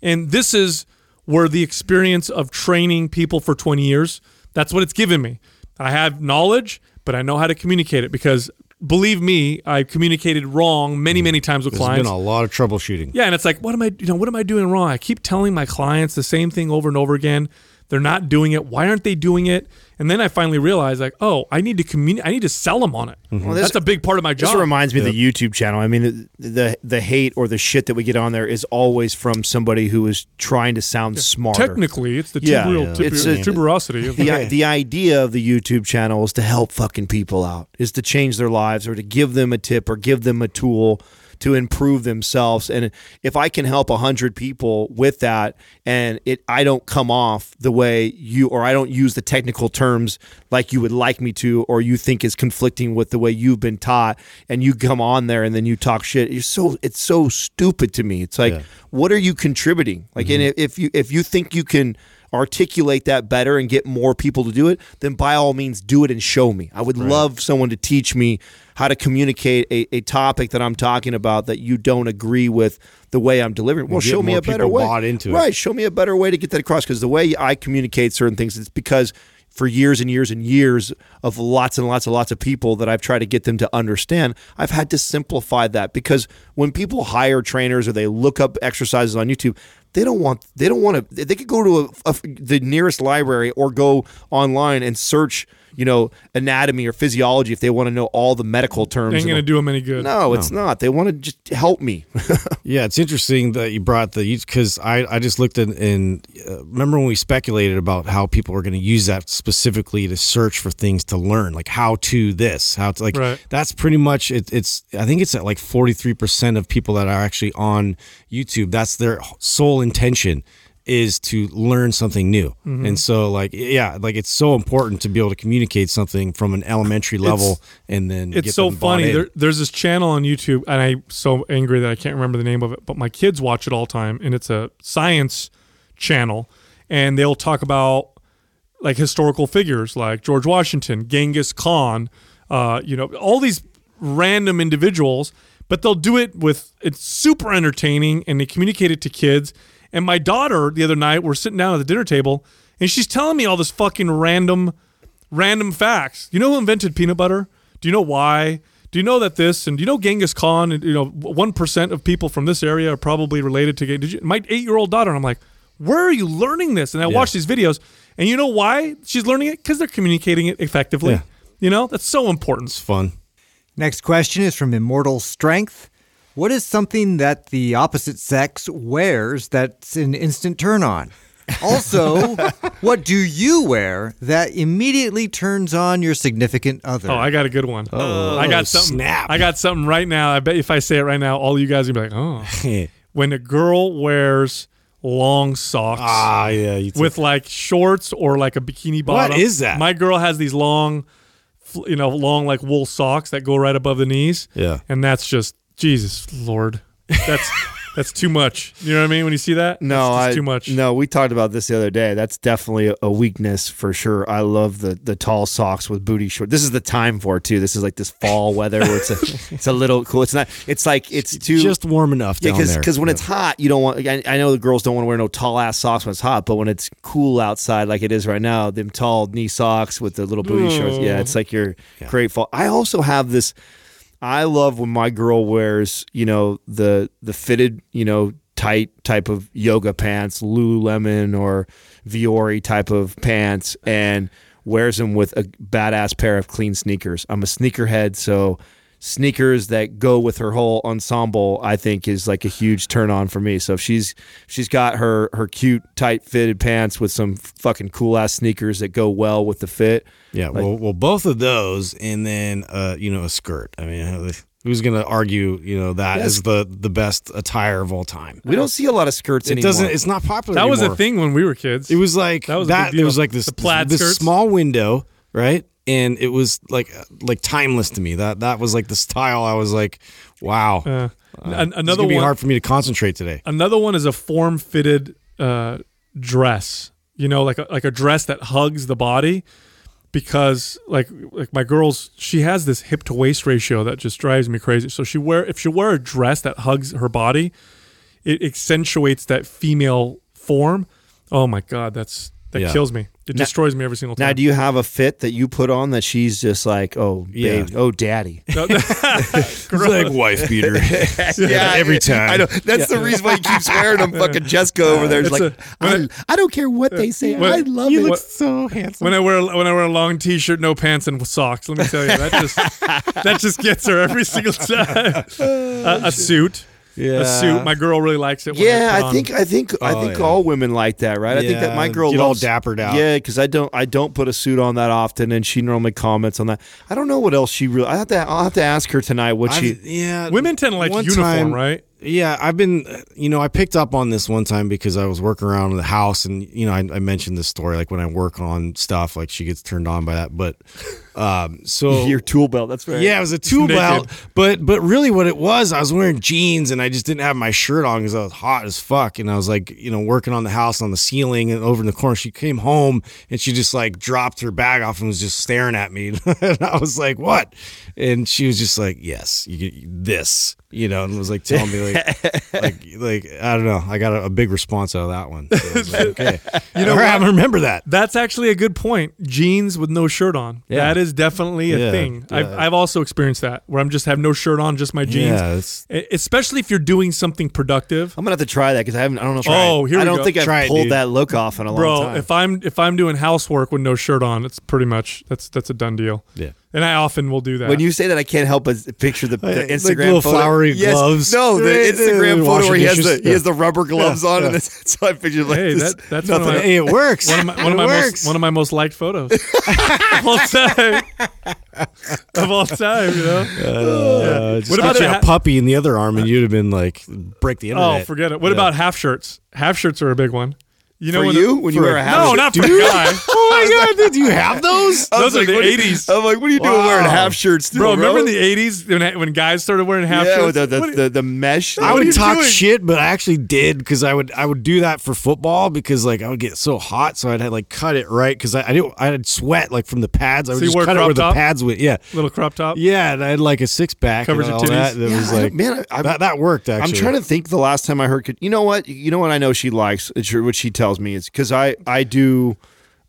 And this is where the experience of training people for 20 years, that's what it's given me. I have knowledge, but I know how to communicate it because believe me, I communicated wrong many, mm. many times with There's clients. been a lot of troubleshooting. Yeah, and it's like, what am I, you know, what am I doing wrong? I keep telling my clients the same thing over and over again. They're not doing it. Why aren't they doing it? And then I finally realized, like, oh, I need to communicate. I need to sell them on it. Mm-hmm. Well, this- That's a big part of my This job. reminds me of the YouTube channel. I mean, the, the the hate or the shit that we get on there is always from somebody who is trying to sound smart. Technically, it's the Yeah. tuberal, Yeah. tuber- It's a- tuberosity. Of the the idea of the YouTube channel is to help fucking people out, is to change their lives or to give them a tip or give them a tool to improve themselves. And if I can help a hundred people with that, and it I don't come off the way you or I don't use the technical terms like you would like me to, or you think is conflicting with the way you've been taught, and you come on there and then you talk shit. You're so it's so stupid to me. It's like, what are you contributing? Like, and if, if you if you think you can articulate that better and get more people to do it, then by all means do it and show me. I would love someone to teach me how to communicate a, a topic that I'm talking about that you don't agree with the way I'm delivering. Well, show me a better way. bought into it. right, show me a better way to get that across because the way I communicate certain things it's because for years and years and years of lots and lots and lots of people that I've tried to get them to understand, I've had to simplify that because when people hire trainers or they look up exercises on YouTube, they don't want they don't want to they could go to a, a, the nearest library or go online and search you know anatomy or physiology if they want to know all the medical terms. Ain't and going to all- do them any good. no, it's not. They want to just help me. (laughs) Yeah, it's interesting that you brought the because I, I just looked at and uh, remember when we speculated about how people were going to use that specifically to search for things to learn, like how to this, how to like Right. that's pretty much it, it's I think it's at like forty three percent of people that are actually on YouTube. That's their sole intention is to learn something new, Mm-hmm. and so like yeah, like it's so important to be able to communicate something from an elementary level and then it's get so funny. There, there's this channel on YouTube, and I'm so angry that I can't remember the name of it. But my kids watch it all the time, and it's a science channel, and they'll talk about like historical figures like George Washington, Genghis Khan, uh, you know, all these random individuals. But they'll do it with it's super entertaining, and they communicate it to kids. And my daughter the other night, we're sitting down at the dinner table, and she's telling me all this fucking random random facts. You know who invented peanut butter? Do you know why? Do you know that this and do you know Genghis Khan? And, you know, one percent of people from this area are probably related to. Did you? My eight-year-old daughter. And I'm like, where are you learning this? And I watch these videos, and you know why she's learning it? Because they're communicating it effectively. Yeah. You know, that's so important. it's fun. Next question is from Immortal Strength. What is something that the opposite sex wears that's an instant turn on? Also, (laughs) what do you wear that immediately turns on your significant other? Oh, I got a good one. Oh, I got something. snap. I got something right now. I bet if I say it right now, all you guys are gonna be like, oh. (laughs) when a girl wears long socks. ah, yeah, you with like shorts or like a bikini bottom. is that? My girl has these long you know long like wool socks that go right above the knees. Yeah. and that's just Jesus Lord. That's that's too much. You know what I mean when you see that? No, I, too much. No, we talked about this the other day. That's definitely a, weakness for sure. I love the the tall socks with booty shorts. This is the time for it too. This is like this fall weather where it's a (laughs) it's a little cool. It's not. It's like it's too just warm enough Yeah, because when Yeah. it's hot, you don't want. I, I know the girls don't want to wear no tall ass socks when it's hot, but when it's cool outside, like it is right now, them tall knee socks with the little booty shorts, yeah, mm. it's like your great fall. I also have this. I love when my girl wears, you know, the the fitted, you know, tight type of yoga pants, Lululemon or Vuori type of pants, and wears them with a badass pair of clean sneakers. I'm a sneakerhead, so sneakers that go with her whole ensemble, I think, is like a huge turn on for me. So if she's she's got her her cute tight fitted pants with some fucking cool ass sneakers that go well with the fit. Yeah, like- well, well, both of those, and then uh, you know, a skirt. I mean, who's going to argue? You know, that is Yes. the the best attire of all time. We don't see a lot of skirts It anymore. doesn't. It's not popular. That was a thing when we were kids. It was like That that. was a big it was like this The plaid this skirts? small window, right? And it was like like timeless to me. That that was like the style. I was like, wow. Uh, Uh, another gonna be one- hard for me to concentrate today. Another one is a form fitted uh, dress. You know, like a, like a dress that hugs the body. Because like like my girl's, she has this hip to waist ratio that just drives me crazy. So she wear if she wear a dress that hugs her body, it accentuates that female form. Oh my god, that's that Yeah. kills me. It Now- destroys me every single time. Now, do you have a fit that you put on that she's just like, oh, Yeah. babe, oh, daddy? (laughs) It's (laughs) like wife beater. (laughs) yeah, every time. I know. That's the reason why he keeps wearing them. Fucking Jessica over there is It's like, a- I, I don't care what they say. When- I love You it. look so handsome. When I wear when I wear a long t-shirt, no pants, and socks, let me tell you that just that just gets her every single time. a, a suit, Yeah. a suit. My girl really likes it. When yeah, I, I think I think I Oh, think yeah. all women like that, right? I think that my Yeah, girl get all loves, dappered out. Yeah, because I don't I don't put a suit on that often, and she normally comments on that. I don't know what else she really. I have to I'll have to ask her tonight what she. I've- yeah, women tend to like uniform, time- right? Yeah, I've been, you know, I picked up on this one time because I was working around the house, and you know, I, I mentioned this story like when I work on stuff, like she gets turned on by that. But um, so (laughs) Your tool belt, that's right. yeah, it was a tool (laughs) belt, but but really what it was, I was wearing jeans and I just didn't have my shirt on because I was hot as fuck, and I was like, you know, working on the house on the ceiling and over in the corner. She came home and she just like dropped her bag off and was just staring at me, (laughs) and I was like, what? And she was just like, yes, you get this, you know, and was like telling me like, (laughs) like, like I don't know, I got a, a big response out of that one. So like, (laughs) okay, you know, I remember that. That's actually a good point. Jeans with no shirt on. Yeah. That is definitely a Yeah, thing. I've. I've also experienced that where I'm just have no shirt on, just my jeans. Yeah, Especially if you're doing something productive. I'm gonna have to try that because I haven't. I don't know. Oh, here I don't go. think I've Try it, pulled dude. that look off in a long Bro, time. if I'm if I'm doing housework with no shirt on, it's pretty much that's that's a done deal. Yeah. And I often will do that. When you say that, I can't help but picture the, the (laughs) Like Instagram little photo. flowery Yes, gloves. No, the Instagram photo where he has the dishes. he has the rubber gloves Yeah, on, yeah. and it's, (laughs) so I picture like Hey, this, that, that's one of, my, Hey, it works. one of my one of It my works. most one of my most liked photos (laughs) of all time. of all time, you know. Uh, just What what about about you the a ha- puppy in the other arm, and you'd have been like, break the internet. Oh, forget it. What Yeah. about half shirts? Half shirts are a big one. You know For when you, when you for- wear a half no, shirt? not for a guy. (laughs) Oh my god, do you have those? (laughs) I was Those are the what do you- 80s. I'm like, what are you doing Wow. wearing half shirts, still, Bro, bro? remember in the '80s when when guys started wearing half yeah, shirts? with the the, the, the mesh. I What are you would talk doing? shit, but I actually did because I would I would do that for football because like I would get so hot, so I'd have, like cut it right because I I didn't I had sweat like from the pads. I would So just cut it crop where the pads would. Yeah, little crop top. yeah, and I had like a six pack. Covers and your all that. titties? Yeah, was like man, I- that that worked. Actually, I'm trying to think the last time I heard. You know what? You know what I know she likes. What she tells me is because I I do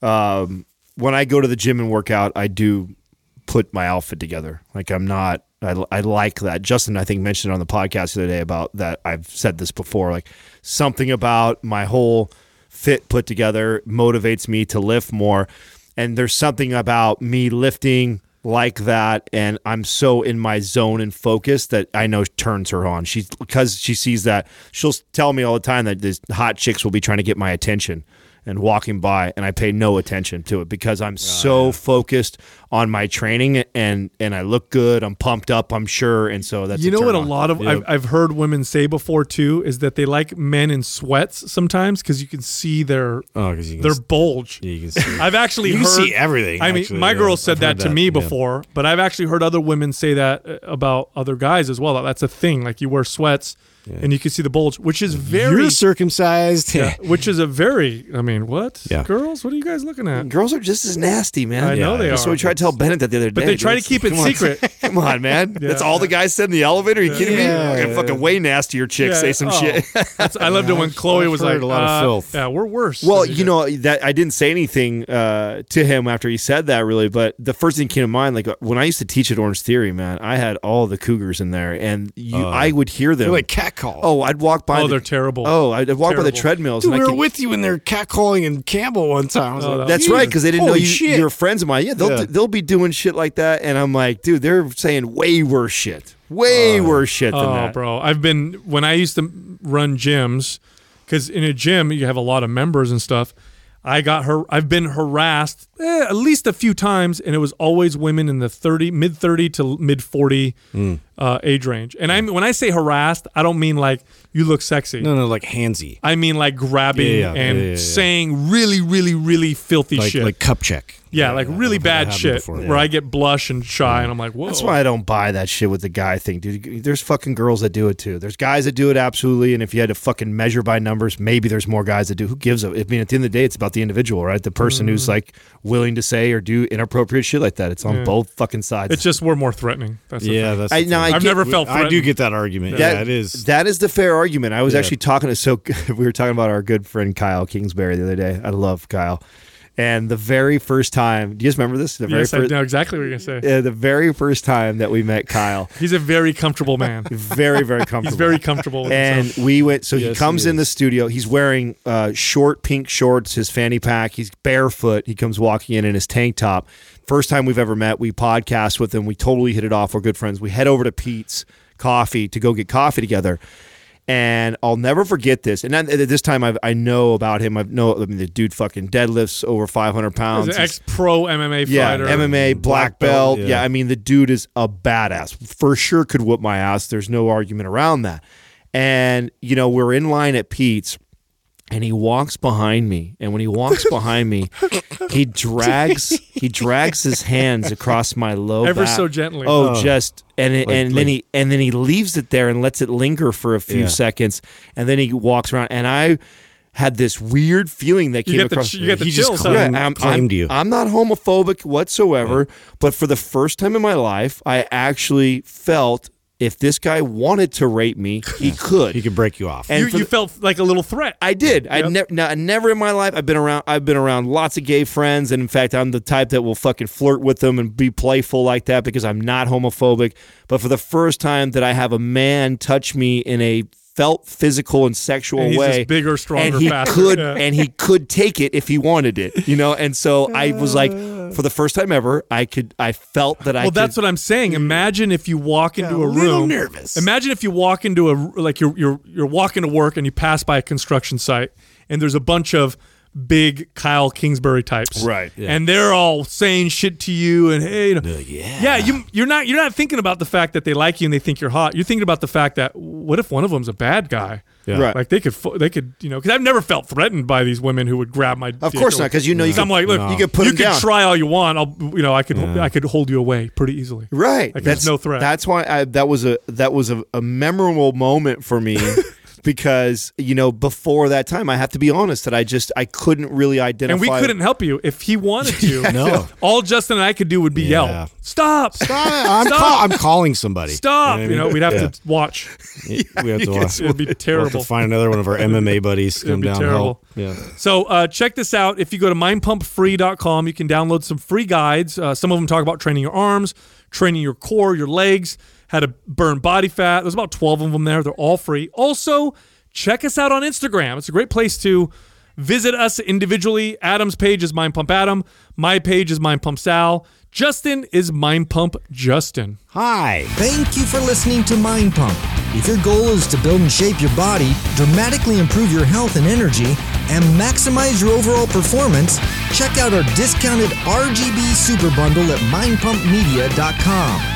um, when I go to the gym and work out. I do put my outfit together. Like I'm not. I, I like that. Justin, I think mentioned on the podcast the other day about that. I've said this before. Like something about my whole fit put together motivates me to lift more. And there's something about me lifting like that and I'm so in my zone and focus that I know turns her on. She's because she sees that she'll tell me all the time that these hot chicks will be trying to get my attention and walking by and I pay no attention to it because I'm so focused on my training and and I look good. I'm pumped up. I'm sure, and so that's you know what a lot of I've, I've heard women say before too is that they like men in sweats sometimes because you can see their Oh, you can their bulge. Yeah, you can see. (laughs) I've actually You heard see everything, I mean, actually, my yeah. girl said I've that to me yeah. before, but I've actually heard other women say that uh, about other guys as well. That's a thing. Like you wear sweats and you can see the bulge, which is very You're circumcised. yeah, (laughs) which is a very. I mean, what? Yeah. Girls, what are you guys looking at? Girls are just as nasty, man. I know they are. So we tried to tell Bennett that the other day. But they try to keep it Come on. secret. (laughs) Come on, man. (laughs) That's all the guys said in the elevator. Are you kidding Yeah. me? A fucking way nastier chick Yeah, say some oh. shit. I loved it when Chloe was like, a lot of uh, filth. "Yeah, we're worse." Well, you know that I didn't say anything uh, to him after he said that, really. But the first thing came to mind, like when I used to teach at Orange Theory, man, I had all the cougars in there, and you, I would hear them They're like catcall. Oh, I'd walk by. Oh, the- they're terrible. Oh, I'd walk by the treadmills, Dude, and we I were could, with you when they're catcalling in Campbell one time. Oh, like, That's "Jeez, right, because they didn't know you, shit. you're friends of mine. Yeah, they'll Yeah. they'll be doing shit like that, and I'm like, dude, they're saying way worse shit, way worse shit than Oh, that. bro, I've been when I used to run gyms because in a gym you have a lot of members and stuff. I got her. I've been harassed eh, at least a few times, and it was always women in the thirty, mid thirty to mid forty Hmm. Uh, age range. And I mean, when I say harassed, I don't mean like you look sexy. No, no, like handsy. I mean like grabbing Yeah, yeah, and yeah, yeah, yeah. saying really, really, really filthy Like, shit. like cup check. yeah, like really I've had that bad happen shit before, yeah. where I get blush and shy, and I'm like, whoa. That's why I don't buy that shit with the guy thing, dude. There's fucking girls that do it too. There's guys that do it absolutely, and if you had to fucking measure by numbers, maybe there's more guys that do. Who gives a? I mean, at the end of the day, it's about the individual, right? The person Mm. who's like willing to say or do inappropriate shit like that. It's on Yeah. both fucking sides. It's just we're more threatening. That's the Yeah, thing. that's. I- the now, thing. I I've get- never felt. I do get that argument. That- yeah, it is. That is the fair argument. I was Yeah. actually talking to so (laughs) we were talking about our good friend Kyle Kingsbury the other day. I love Kyle. And the very first time, do you guys remember this? The very Yes, I first, know exactly what you're gonna say. uh, the very first time that we met Kyle, (laughs) He's a very comfortable man. (laughs) very very comfortable. He's very comfortable. With and himself. we went. So Yes, he comes he in the studio. He's wearing uh, short pink shorts, his fanny pack. He's barefoot. He comes walking in in his tank top. First time we've ever met. We podcast with him. We totally hit it off. We're good friends. We head over to Peet's Coffee to go get coffee together. And I'll never forget this. And at uh, this time, I've, I know about him. I know. I mean, the dude fucking deadlifts over 500 pounds. He's an ex pro MMA Yeah, fighter. MMA, black, Black belt. belt, Yeah. yeah. I mean, the dude is a badass. For sure could whoop my ass. There's no argument around that. And, you know, we're in line at Peet's and he walks behind me. And when he walks (laughs) behind me, he drags he drags his hands across my low Ever back. so gently. Oh, Oh. just and it, Like- and then he and then he leaves it there and lets it linger for a few Yeah. seconds and then he walks around and I had this weird feeling that You came get the across ch- you get the He just chills. claimed- I'm, claimed I'm- you. I'm not homophobic whatsoever, but for the first time in my life, I actually felt if this guy wanted to rape me, he could. he could break you off. and you for you the- felt like a little threat. I did. I Yep. never, no, never in my life. I've been around. I've been around lots of gay friends, and in fact, I'm the type that will fucking flirt with them and be playful like that because I'm not homophobic. But for the first time, that I have a man touch me in a felt physical and sexual And he's way, just bigger, stronger, and he faster. could, Yeah. and he could take it if he wanted it, you know. And so I was like, for the first time ever, I could. I felt that I. well, could, that's what I'm saying. Imagine if you walk into a, room. nervous. Imagine if you walk into a like you're you're you're walking to work and you pass by a construction site and there's a bunch of big Kyle Kingsbury types, Right. Yeah. And they're all saying shit to you and hey, you know, yeah. yeah, you you're not you're not thinking about the fact that they like you and they think you're hot. You're thinking about the fact that what if one of them's a bad guy? Yeah. Right. Like they could they could you know because I've never felt threatened by these women who would grab my. Of course not, because you know you I'm like, look, No. you can put you him could try all you want. I'll, you know, I could, I could hold you away pretty easily. Right. Like, that's no threat. That's why I, that was a that was a, a memorable moment for me (laughs) because you know before that time I have to be honest that I just I couldn't really identify. And we couldn't help you if he wanted to. (laughs) No. all Justin and I could do would be Yeah. yell, "Stop! I'm, Stop! call, I'm calling somebody. Stop!" what I You know, we'd have Yeah. to watch. (laughs) We have to (laughs) watch. It'd be terrible. We'll to find another one of our MMA buddies come be down terrible. Yeah. So uh, check this out. If you go to mindpumpfree.com, you can download some free guides. Uh, some of them talk about training your arms, training your core, your legs, how to burn body fat. There's about 12 of them there. They're all free. Also, check us out on Instagram. It's a great place to visit us individually. Adam's page is Mind Pump Adam. My page is Mind Pump Sal. Justin is Mind Pump Justin. Hi. Thank you for listening to Mind Pump. If your goal is to build and shape your body, dramatically improve your health and energy, and maximize your overall performance, check out our discounted RGB Super Bundle at mindpumpmedia.com.